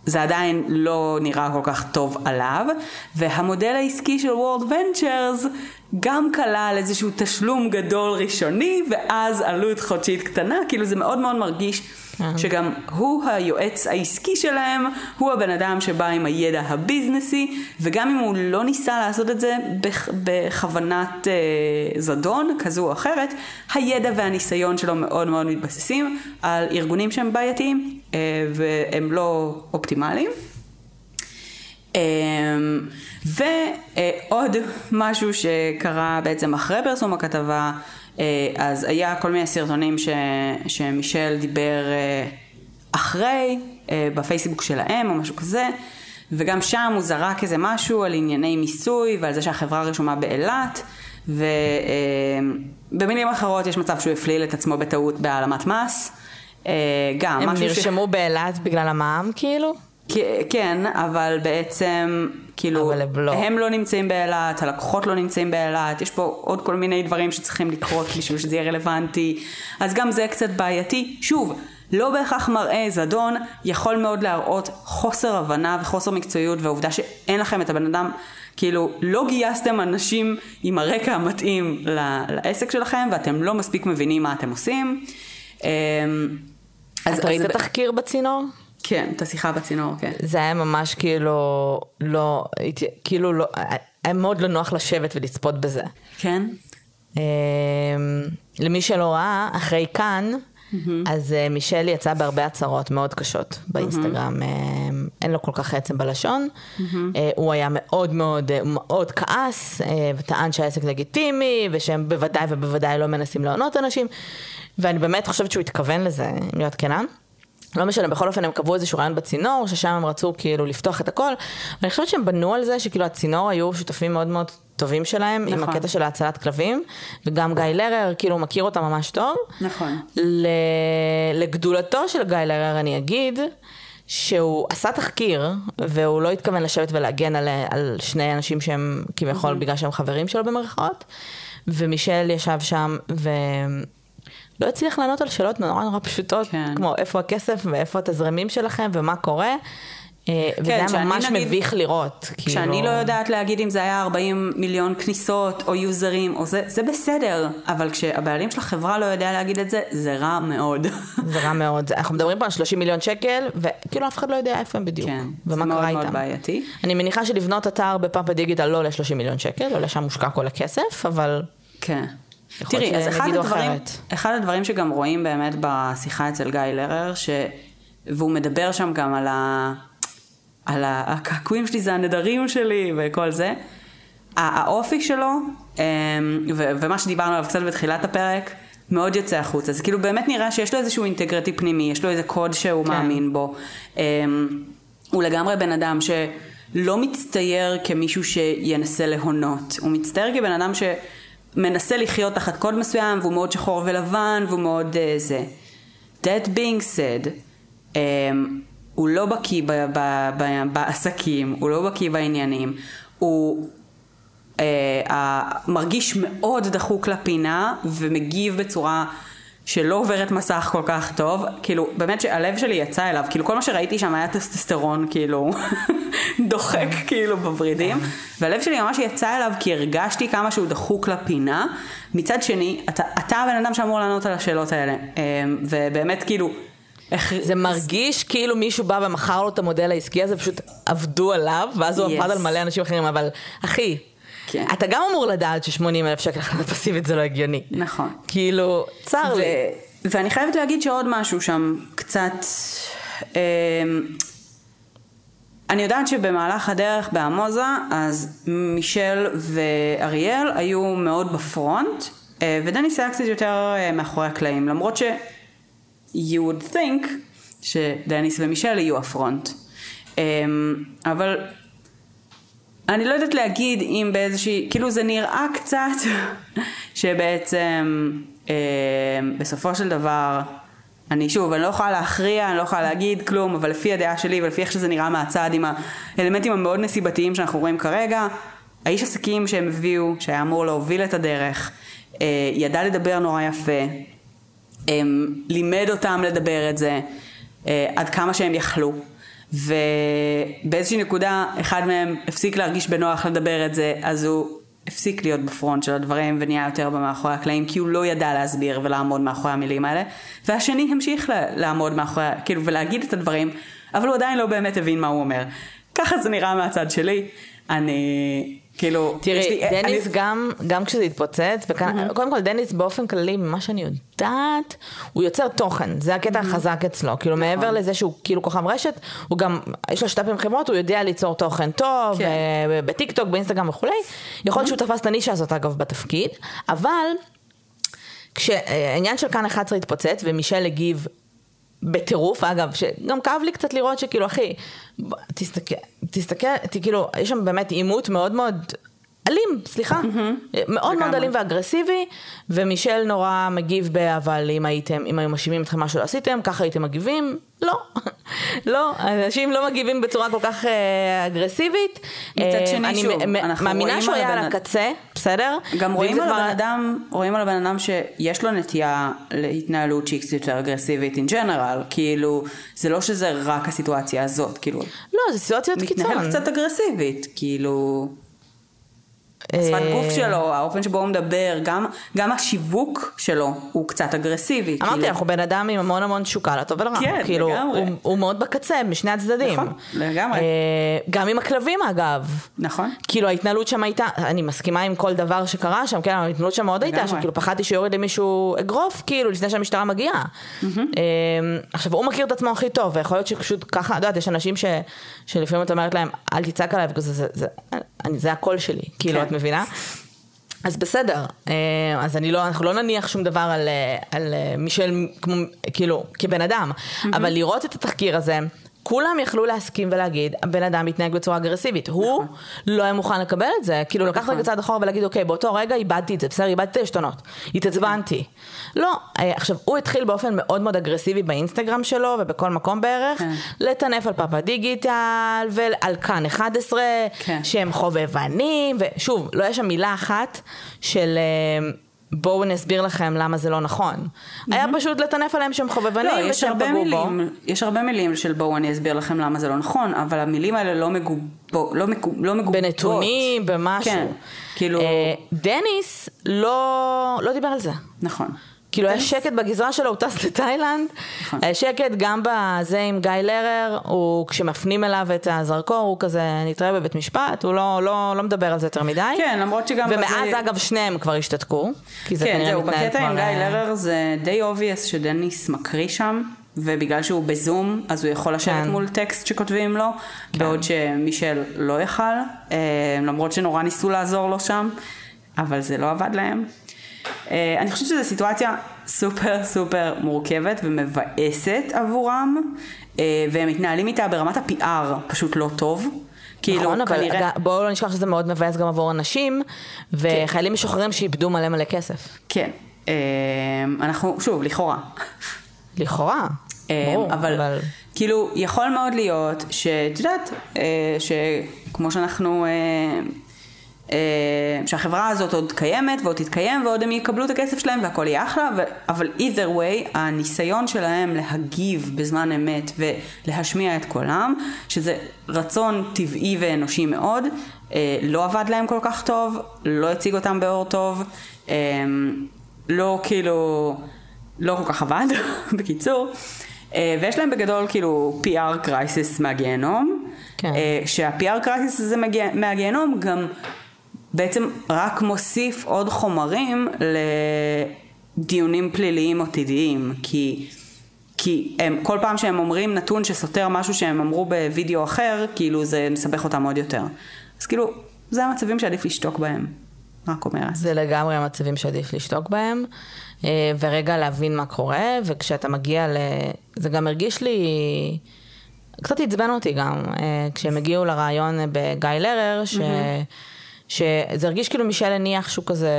זה עדיין לא נראה כל כך טוב עליו, והמודל העסקי של World Ventures גם כלל איזשהו תשלום גדול ראשוני, ואז עלות חודשית קטנה, כאילו זה מאוד מאוד מרגיש. שגם הוא היועץ העסקי שלהם, הוא הבן אדם שבא עם הידע הביזנסי, וגם אם הוא לא ניסה לעשות את זה בכוונת אה, זדון כזו או אחרת, הידע והניסיון שלו מאוד מאוד מתבססים על ארגונים שהם בעייתיים, אה, והם לא אופטימליים. אה, ועוד משהו שקרה בעצם אחרי פרסום הכתבה, אז היה כל מיני סרטונים ש, שמישל דיבר אה, אחרי, אה, בפייסבוק שלהם או משהו כזה, וגם שם הוא זרק איזה משהו על ענייני מיסוי ועל זה שהחברה רשומה באילת, ובמילים אחרות יש מצב שהוא הפליל את עצמו בטעות בהעלמת מס. גם הם נרשמו ש... באילת בגלל המע"מ כאילו? כן, אבל בעצם, כאילו, אבל הם, לא. הם לא נמצאים באילת, הלקוחות לא נמצאים באילת, יש פה עוד כל מיני דברים שצריכים לקרות בשביל שזה יהיה רלוונטי, אז גם זה קצת בעייתי. שוב, לא בהכרח מראה זדון, יכול מאוד להראות חוסר הבנה וחוסר מקצועיות, והעובדה שאין לכם את הבן אדם, כאילו, לא גייסתם אנשים עם הרקע המתאים לעסק שלכם, ואתם לא מספיק מבינים מה אתם עושים. אמ, אז, ראית תחקיר בצינור? כן, את השיחה בצינור, כן. זה היה ממש כאילו, לא, כאילו לא, היה מאוד לא נוח לשבת ולצפות בזה. כן? אמ, למי שלא ראה, אחרי כאן, mm-hmm. אז uh, מישל יצא בהרבה הצהרות מאוד קשות באינסטגרם, mm-hmm. uh, אין לו כל כך עצם בלשון, mm-hmm. uh, הוא היה מאוד מאוד, uh, מאוד כעס, uh, וטען שהעסק לגיטימי, ושהם בוודאי ובוודאי לא מנסים לענות אנשים, ואני באמת חושבת שהוא התכוון לזה, אם להיות כנן. לא משנה, בכל אופן הם קבעו איזשהו רעיון בצינור, ששם הם רצו כאילו לפתוח את הכל, ואני חושבת שהם בנו על זה שכאילו הצינור היו שותפים מאוד מאוד טובים שלהם, נכון. עם הקטע של ההצלת כלבים, וגם גיא לרר, כאילו מכיר אותם ממש טוב. נכון. לגדולתו של גיא לרר אני אגיד, שהוא עשה תחקיר, והוא לא התכוון לשבת ולהגן על, על שני אנשים שהם כביכול mm-hmm. בגלל שהם חברים שלו במרכאות, ומישל ישב שם, ו... לא הצליח לענות על שאלות נורא נורא פשוטות, כן. כמו איפה הכסף ואיפה התזרמים שלכם ומה קורה. אה, כן, וזה היה ממש נגיד, מביך לראות. כשאני כאילו... לא יודעת להגיד אם זה היה 40 מיליון כניסות או יוזרים, או זה, זה בסדר, אבל כשהבעלים של החברה לא יודע להגיד את זה, זה רע מאוד. <laughs> זה רע מאוד. אנחנו מדברים פה על 30 מיליון שקל, וכאילו אף אחד לא יודע איפה הם בדיוק, כן, ומה קרה איתם. זה מאוד מאוד בעייתי. אני מניחה שלבנות אתר בפאפה דיגיטל לא עולה 30 מיליון שקל, עולה שם מושקע כל הכסף, אבל... כן. תראי, אז אחד הדברים, אחד הדברים שגם רואים באמת בשיחה אצל גיא לרר, ש... והוא מדבר שם גם על, ה... על הקעקועים שלי זה הנדרים שלי וכל זה, האופי שלו, אמ, ו... ומה שדיברנו עליו קצת בתחילת הפרק, מאוד יוצא החוצה. זה כאילו באמת נראה שיש לו איזשהו אינטגריטי פנימי, יש לו איזה קוד שהוא כן. מאמין בו. אמ, הוא לגמרי בן אדם שלא מצטייר כמישהו שינסה להונות, הוא מצטייר כבן אדם ש... מנסה לחיות תחת קוד מסוים והוא מאוד שחור ולבן והוא מאוד uh, זה. That being said, um, הוא לא בקיא ב- ב- ב- בעסקים, הוא לא בקיא בעניינים, הוא uh, uh, מרגיש מאוד דחוק לפינה ומגיב בצורה שלא עוברת מסך כל כך טוב, כאילו באמת שהלב שלי יצא אליו, כאילו כל מה שראיתי שם היה טסטסטרון כאילו <laughs> דוחק כאילו בוורידים, והלב שלי ממש יצא אליו כי הרגשתי כמה שהוא דחוק לפינה, מצד שני אתה, אתה הבן אדם שאמור לענות על השאלות האלה, אמ, ובאמת כאילו איך... זה מרגיש כאילו מישהו בא ומכר לו את המודל העסקי הזה, פשוט עבדו עליו, ואז הוא yes. עבד על מלא אנשים אחרים, אבל אחי, כן. אתה גם אמור לדעת ש-80 אלף שקל החלטה פסיבית זה לא הגיוני. נכון. כאילו, צר ו- לי. ואני חייבת להגיד שעוד משהו שם קצת... אה, אני יודעת שבמהלך הדרך בעמוזה, אז מישל ואריאל היו מאוד בפרונט, אה, ודניס היה קצת יותר אה, מאחורי הקלעים, למרות ש... you would think שדניס ומישל יהיו הפרונט. אה, אבל אני לא יודעת להגיד אם באיזושהי, כאילו זה נראה קצת <laughs> שבעצם אה, בסופו של דבר, אני שוב, אני לא יכולה להכריע, אני לא יכולה להגיד כלום, אבל לפי הדעה שלי ולפי איך שזה נראה מהצד עם האלמנטים המאוד נסיבתיים שאנחנו רואים כרגע, האיש עסקים שהם הביאו, שהיה אמור להוביל את הדרך, אה, ידע לדבר נורא יפה, לימד אותם לדבר את זה אה, עד כמה שהם יכלו. ובאיזושהי נקודה אחד מהם הפסיק להרגיש בנוח לדבר את זה, אז הוא הפסיק להיות בפרונט של הדברים ונהיה יותר במאחורי הקלעים כי הוא לא ידע להסביר ולעמוד מאחורי המילים האלה והשני המשיך לעמוד מאחורי, כאילו ולהגיד את הדברים אבל הוא עדיין לא באמת הבין מה הוא אומר. ככה זה נראה מהצד שלי. אני כאילו, תראי, לי, דניס אני... גם, גם כשזה התפוצץ, וכאן, mm-hmm. קודם כל דניס באופן כללי, ממה שאני יודעת, הוא יוצר תוכן, זה הקטע mm-hmm. החזק אצלו, כאילו נכון. מעבר לזה שהוא כאילו כוכב רשת, הוא גם, יש לו שת"פ עם חברות, הוא יודע ליצור תוכן טוב, כן. בטיק טוק, באינסטגרם וכולי, יכול להיות mm-hmm. שהוא תפס את הנישה הזאת אגב בתפקיד, אבל כשהעניין של כאן 11 התפוצץ ומישל הגיב בטירוף, אגב, שגם כאב לי קצת לראות שכאילו, אחי, תסתכל, תסתכל, כאילו, יש שם באמת עימות מאוד מאוד אלים, סליחה, mm-hmm. מאוד מאוד אלים ואגרסיבי, ומישל נורא מגיב ב, אבל אם הייתם, אם היו מאשימים אתכם מה שלא עשיתם, ככה הייתם מגיבים, לא, <laughs> לא, אנשים לא מגיבים בצורה כל כך אה, אגרסיבית. מצד אה, שני, אני שוב, אנחנו מאמינה שהוא היה על הקצה, בסדר? גם רואים על, הבן אדם, רואים על הבן אדם שיש לו נטייה להתנהלות שהיא קצת יותר אגרסיבית in general, כאילו, זה לא שזה רק הסיטואציה הזאת, כאילו. לא, זה סיטואציות קיצון. מתנהל קצת אגרסיבית, כאילו. גוף אה, שלו, האופן שבו הוא מדבר, גם, גם השיווק שלו הוא קצת אגרסיבי. אמרתי, כאילו... אנחנו בן אדם עם המון המון תשוקה לטוב ולרע. כן, כאילו, לגמרי. הוא, הוא מאוד בקצה, משני הצדדים. נכון, לגמרי. אה, גם עם הכלבים אגב. נכון. כאילו ההתנהלות שם הייתה, אני מסכימה עם כל דבר שקרה שם, כן, ההתנהלות שם מאוד. הייתה, שכאילו פחדתי שיוריד למישהו אגרוף, כאילו, לפני שהמשטרה מגיעה. אה, עכשיו, הוא מכיר את עצמו הכי טוב, ויכול להיות שפשוט ככה, את יודעת, יש אנשים ש, שלפעמים את אומרת להם, אל תצעק עליי, זה, זה, זה, זה הקול שלי, כאילו, כן. את מבינה? אז בסדר, אה, אז אני לא, אנחנו לא נניח שום דבר על, אה, על אה, מישל, כמו, כאילו, כבן אדם, mm-hmm. אבל לראות את התחקיר הזה, כולם יכלו להסכים ולהגיד, הבן אדם מתנהג בצורה אגרסיבית. נכון. הוא לא היה מוכן לקבל את זה, כאילו לקח רגע צעד אחורה ולהגיד, אוקיי, באותו רגע איבדתי את זה, בסדר, איבדתי את העשתונות, התעצבנתי. לא, עכשיו, הוא התחיל באופן מאוד מאוד אגרסיבי באינסטגרם שלו ובכל מקום בערך, כן. לטנף על פאפה דיגיטל ועל כאן 11, כן. שהם חובבנים, ושוב, לא יש שם מילה אחת של... בואו נסביר לכם למה זה לא נכון. Mm-hmm. היה פשוט לטנף עליהם שהם חובבנים לא, ושהם פגעו מילים, בו. יש הרבה מילים של בואו אני אסביר לכם למה זה לא נכון, אבל המילים האלה לא, מגובו, לא, מגוב, לא מגובות. בנתונים, במשהו. כן, כאילו... אה, דניס לא, לא דיבר על זה. נכון. כאילו היה שקט בגזרה שלו, הוא טס לתאילנד, נכון. היה שקט גם בזה עם גיא לרר, הוא כשמפנים אליו את הזרקור, הוא כזה נתראה בבית משפט, הוא לא, לא, לא מדבר על זה יותר מדי. כן, למרות שגם... ומאז בזה... אגב שניהם כבר השתתקו, כי זה כן, כנראה מתנהל כבר... כן, זהו, בקטע עם גיא אה, לרר זה די obvious שדניס מקריא שם. ובגלל שהוא בזום, אז הוא יכול לשבת כן. מול טקסט שכותבים לו, כן. בעוד שמישל לא יכל, אה, למרות שנורא ניסו לעזור לו שם, אבל זה לא עבד להם. אה, אני חושבת שזו סיטואציה סופר סופר מורכבת ומבאסת עבורם, אה, והם מתנהלים איתה ברמת ה-PR פשוט לא טוב. כאילו, נכון, אבל כנראה... בואו לא נשכח שזה מאוד מבאס גם עבור אנשים, וחיילים כן. משוחררים שאיבדו מלא מלא כסף. כן, אה, אנחנו, שוב, לכאורה. לכאורה, ברור, אבל, אבל... כאילו, יכול מאוד להיות שאת יודעת, שכמו שאנחנו שהחברה הזאת עוד קיימת ועוד תתקיים ועוד הם יקבלו את הכסף שלהם והכל יהיה אחלה, ו- אבל either way, הניסיון שלהם להגיב בזמן אמת ולהשמיע את קולם, שזה רצון טבעי ואנושי מאוד, אה, לא עבד להם כל כך טוב, לא הציג אותם באור טוב, אה, לא כאילו, לא כל כך עבד, <laughs> בקיצור. ויש להם בגדול כאילו PR קרייסיס מהגיהנום, כן. שה-PR קרייסיס הזה מהגיהנום גם בעצם רק מוסיף עוד חומרים לדיונים פליליים עתידיים, כי, כי הם, כל פעם שהם אומרים נתון שסותר משהו שהם אמרו בווידאו אחר, כאילו זה מסבך אותם עוד יותר. אז כאילו, זה המצבים שעדיף לשתוק בהם. רק אומרת. זה לגמרי המצבים שעדיף לשתוק בהם, אה, ורגע להבין מה קורה, וכשאתה מגיע ל... זה גם הרגיש לי... קצת עצבן אותי גם, אה, כשהם הגיעו לרעיון בגיא לרר, ש... Mm-hmm. שזה הרגיש כאילו מישל הניח שהוא כזה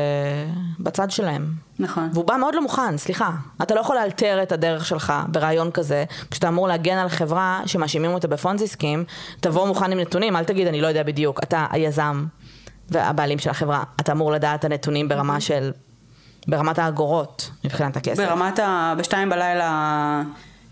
בצד שלהם. נכון. והוא בא מאוד לא מוכן, סליחה. אתה לא יכול לאלתר את הדרך שלך ברעיון כזה, כשאתה אמור להגן על חברה שמאשימים אותה בפונזיסקים, תבוא מוכן עם נתונים, אל תגיד אני לא יודע בדיוק, אתה היזם והבעלים של החברה, אתה אמור לדעת את הנתונים ברמה של ברמת האגורות, מבחינת הכסף. ברמת ה... בשתיים בלילה,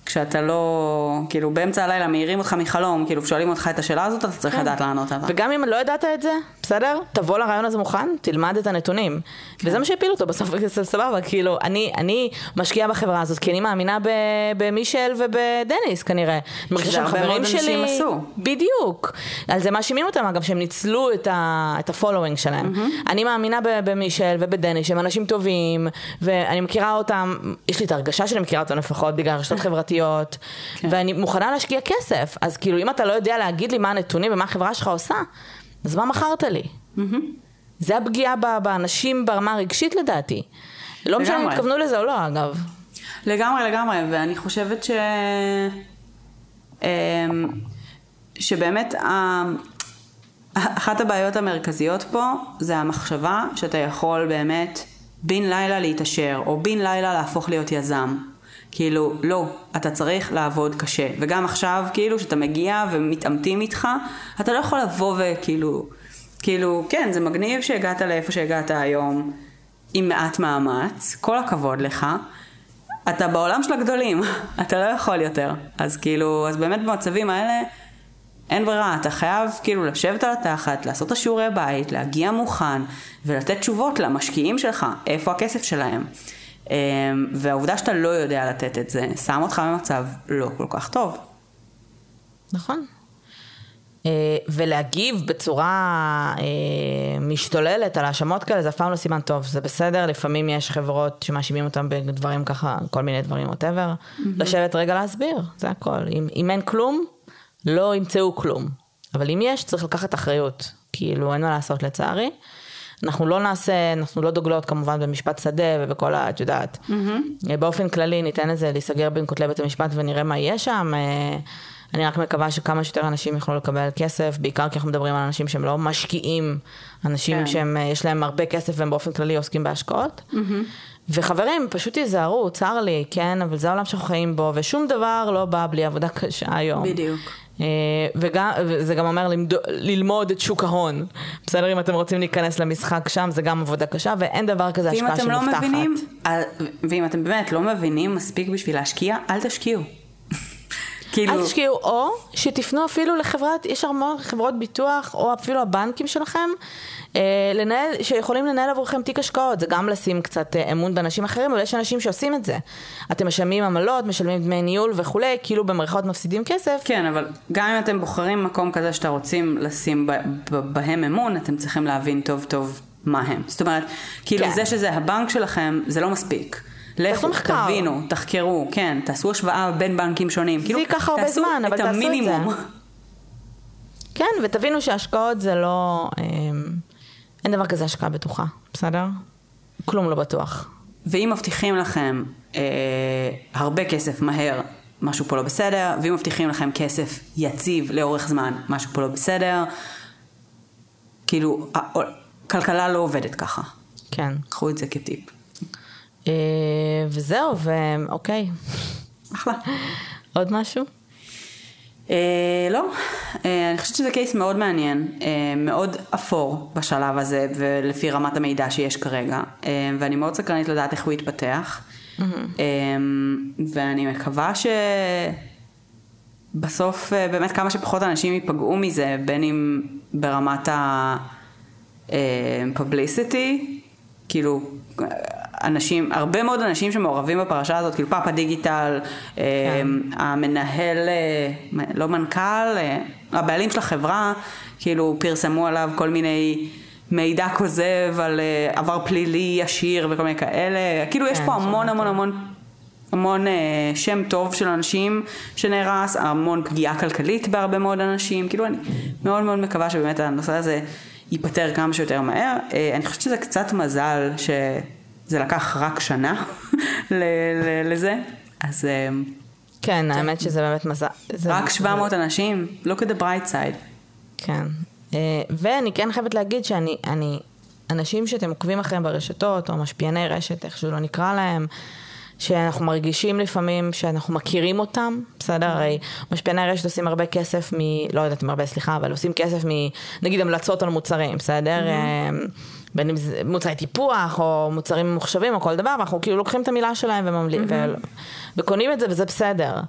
כשאתה לא... כאילו, באמצע הלילה מעירים אותך מחלום, כאילו, שואלים אותך את השאלה הזאת, אתה צריך כן. לדעת לענות עליו. וגם אם לא ידעת את זה, בסדר? תבוא לרעיון הזה מוכן, תלמד את הנתונים. כן. וזה מה שהפיל אותו בסוף, <laughs> סבבה, כאילו, אני, אני משקיעה בחברה הזאת, כי אני מאמינה ב, במישל ובדניס כנראה. שהם הרבה מאוד אנשים שלי. עשו. בדיוק. על זה מאשימים אותם, אגב, שהם ניצלו את, ה, את ה following שלהם. אני מאמינה במישל ובדניס, שהם אנשים טובים, ואני מכירה אותם, יש לי את ההרגשה שאני מכירה אותם לפחות בגלל רשתות חברתיות, <laughs> כן. ואני מוכנה להשקיע כסף. אז כאילו, אם אתה לא יודע להגיד לי מה הנתונים ומה החברה שלך עושה, אז מה מכרת לי? זה הפגיעה באנשים ברמה הרגשית לדעתי. לא משנה אם. התכוונו לזה או לא, אגב. לגמרי, לגמרי, ואני חושבת ש... אמ, שבאמת אחת הבעיות המרכזיות פה זה המחשבה שאתה יכול באמת בן לילה להתעשר, או בן לילה להפוך להיות יזם. כאילו, לא, אתה צריך לעבוד קשה. וגם עכשיו, כאילו, שאתה מגיע ומתעמתים איתך, אתה לא יכול לבוא וכאילו, כאילו, כן, זה מגניב שהגעת לאיפה שהגעת היום, עם מעט מאמץ, כל הכבוד לך. אתה בעולם של הגדולים, <laughs> אתה לא יכול יותר. אז כאילו, אז באמת במצבים האלה, אין ברירה, אתה חייב כאילו לשבת על התחת, לעשות את השיעורי בית, להגיע מוכן, ולתת תשובות למשקיעים שלך, איפה הכסף שלהם. אמ, והעובדה שאתה לא יודע לתת את זה, שם אותך במצב לא כל כך טוב. נכון. אה, ולהגיב בצורה אה, משתוללת על האשמות כאלה זה אף פעם לא סימן טוב, זה בסדר, לפעמים יש חברות שמאשימים אותם בדברים ככה, כל מיני דברים, ווטאבר. לשבת רגע להסביר, זה הכל. אם, אם אין כלום, לא ימצאו כלום. אבל אם יש, צריך לקחת אחריות. כאילו, אין מה לעשות לצערי. אנחנו לא נעשה, אנחנו לא דוגלות כמובן במשפט שדה ובכל ה... את יודעת. Mm-hmm. באופן כללי ניתן לזה להיסגר בין כותלי בית המשפט ונראה מה יהיה שם. אה, אני רק מקווה שכמה שיותר אנשים יוכלו לקבל כסף, בעיקר כי אנחנו מדברים על אנשים שהם לא משקיעים, אנשים כן. שהם, אה, יש להם הרבה כסף והם באופן כללי עוסקים בהשקעות. Mm-hmm. וחברים, פשוט תיזהרו, צר לי, כן, אבל זה העולם שאנחנו חיים בו, ושום דבר לא בא בלי עבודה קשה היום. בדיוק. אה, וגם, וזה גם אומר ללמוד את שוק ההון. בסדר, אם אתם רוצים להיכנס למשחק שם, זה גם עבודה קשה, ואין דבר כזה השקעה לא שמובטחת. מבינים, אה, ואם אתם באמת לא מבינים מספיק בשביל להשקיע, אל תשקיעו. כאילו, אל תשקיעו, או שתפנו אפילו לחברת, יש המון חברות ביטוח, או אפילו הבנקים שלכם, אה, לנהל, שיכולים לנהל עבורכם תיק השקעות, זה גם לשים קצת אה, אמון באנשים אחרים, אבל יש אנשים שעושים את זה. אתם משלמים עמלות, משלמים דמי ניהול וכולי, כאילו במרכאות מפסידים כסף. כן, אבל גם אם אתם בוחרים מקום כזה שאתה רוצים לשים ב- ב- בהם אמון, אתם צריכים להבין טוב טוב מה הם. זאת אומרת, כאילו כן. זה שזה הבנק שלכם, זה לא מספיק. לכו. תבינו, תחקרו, כן, תעשו השוואה בין בנקים שונים. כאילו, ייקח הרבה תעשו זמן, אבל תעשו את זה. המינימום. כן, ותבינו שהשקעות זה לא... אה, אין דבר כזה השקעה בטוחה, בסדר? כלום לא בטוח. ואם מבטיחים לכם אה, הרבה כסף מהר, משהו פה לא בסדר, ואם מבטיחים לכם כסף יציב לאורך זמן, משהו פה לא בסדר, כאילו, ה- כלכלה לא עובדת ככה. כן. קחו את זה כטיפ. אה, וזהו, ואוקיי. אחלה. עוד משהו? אה, לא, אה, אני חושבת שזה קייס מאוד מעניין, אה, מאוד אפור בשלב הזה ולפי רמת המידע שיש כרגע, אה, ואני מאוד סקרנית לדעת איך הוא יתפתח, אה, ואני מקווה שבסוף אה, באמת כמה שפחות אנשים ייפגעו מזה, בין אם ברמת ה-publicity, כאילו אנשים, הרבה מאוד אנשים שמעורבים בפרשה הזאת, כאילו פאפה דיגיטל, כן. המנהל, אה, לא מנכ"ל, אה, הבעלים של החברה, כאילו פרסמו עליו כל מיני מידע כוזב על אה, עבר פלילי ישיר וכל מיני כאלה, כאילו יש כן, פה המון. המון המון המון שם טוב של אנשים שנהרס, המון פגיעה כלכלית בהרבה מאוד אנשים, כאילו אני מאוד מאוד מקווה שבאמת הנושא הזה ייפתר כמה שיותר מהר. אני חושבת שזה קצת מזל שזה לקח רק שנה <laughs> לזה, אז אה, כן, האמת שזה באמת מזל. זה- רק 700 אנשים, look at the bright side. כן. אה, ואני כן חייבת להגיד שאני, אני, אנשים שאתם עוקבים אחריהם ברשתות, או משפיעני רשת, איך שלא נקרא להם, שאנחנו מרגישים לפעמים שאנחנו מכירים אותם, בסדר? הרי משפיעני רשת עושים הרבה כסף מ... לא יודעת אם הרבה, סליחה, אבל עושים כסף מ... נגיד המלצות על מוצרים, בסדר? אה, בין אם זה מוצרי טיפוח או מוצרים ממוחשבים או כל דבר, ואנחנו כאילו לוקחים את המילה שלהם וממלי... mm-hmm. ו... וקונים את זה וזה בסדר,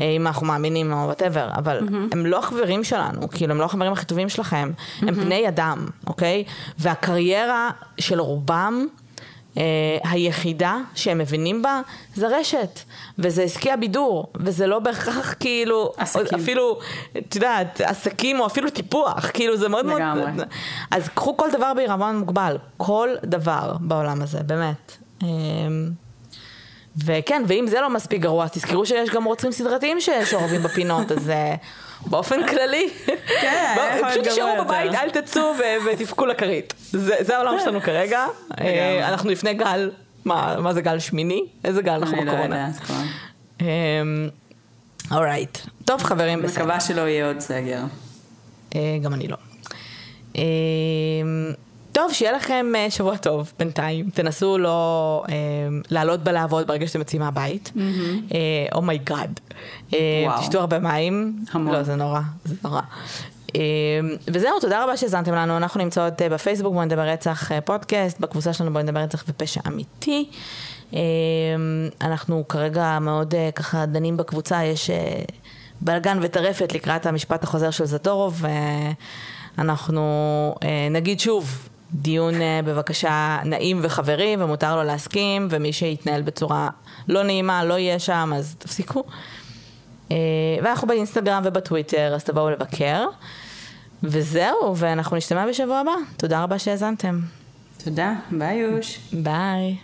אה, אם אנחנו מאמינים או וואטאבר, אבל mm-hmm. הם לא החברים שלנו, כאילו הם לא החברים הכי טובים שלכם, mm-hmm. הם בני אדם, אוקיי? והקריירה של רובם, היחידה שהם מבינים בה זה רשת, וזה עסקי הבידור, וזה לא בהכרח כאילו, עסקים. אפילו, את יודעת, עסקים או אפילו טיפוח, כאילו זה מאוד לגמרי. מאוד... אז קחו כל דבר בעירבון מוגבל, כל דבר בעולם הזה, באמת. Uh, וכן, ואם זה לא מספיק גרוע, תזכרו שיש גם רוצחים סדרתיים שאורבים בפינות, אז אה, באופן כללי, כן, פשוט תשארו בבית, אל תצאו ותבכו לכרית. זה העולם שלנו <laughs> כרגע. אה, אנחנו לפני גל, מה זה גל שמיני? איזה גל אנחנו בקורונה? לא כבר. אורייט. טוב חברים, בסדר. מקווה שלא יהיה עוד סגר. אה, גם אני לא. טוב, שיהיה לכם אה, שבוע טוב בינתיים. תנסו לא אה, לעלות בלעבוד ברגע שאתם יוצאים מהבית. Oh my God. Mm-hmm. אה, uh, תשתו הרבה מים. המון. לא, זה נורא, זה נורא. Uh, וזהו, תודה רבה שהזנתם לנו. אנחנו נמצאות בפייסבוק, בואי נדבר רצח פודקאסט, בקבוצה שלנו בואי נדבר רצח ופשע אמיתי. אנחנו כרגע מאוד ככה דנים בקבוצה, יש בלאגן וטרפת לקראת המשפט החוזר של זטורוב. ואנחנו נגיד שוב, דיון אה, בבקשה נעים וחברי, ומותר לא להסכים, ומי שיתנהל בצורה לא נעימה לא יהיה שם, אז תפסיקו. אה, ואנחנו באינסטגרם ובטוויטר, אז תבואו לבקר. וזהו, ואנחנו נשתמע בשבוע הבא. תודה רבה שהאזנתם. תודה, ביי יוש. ביי.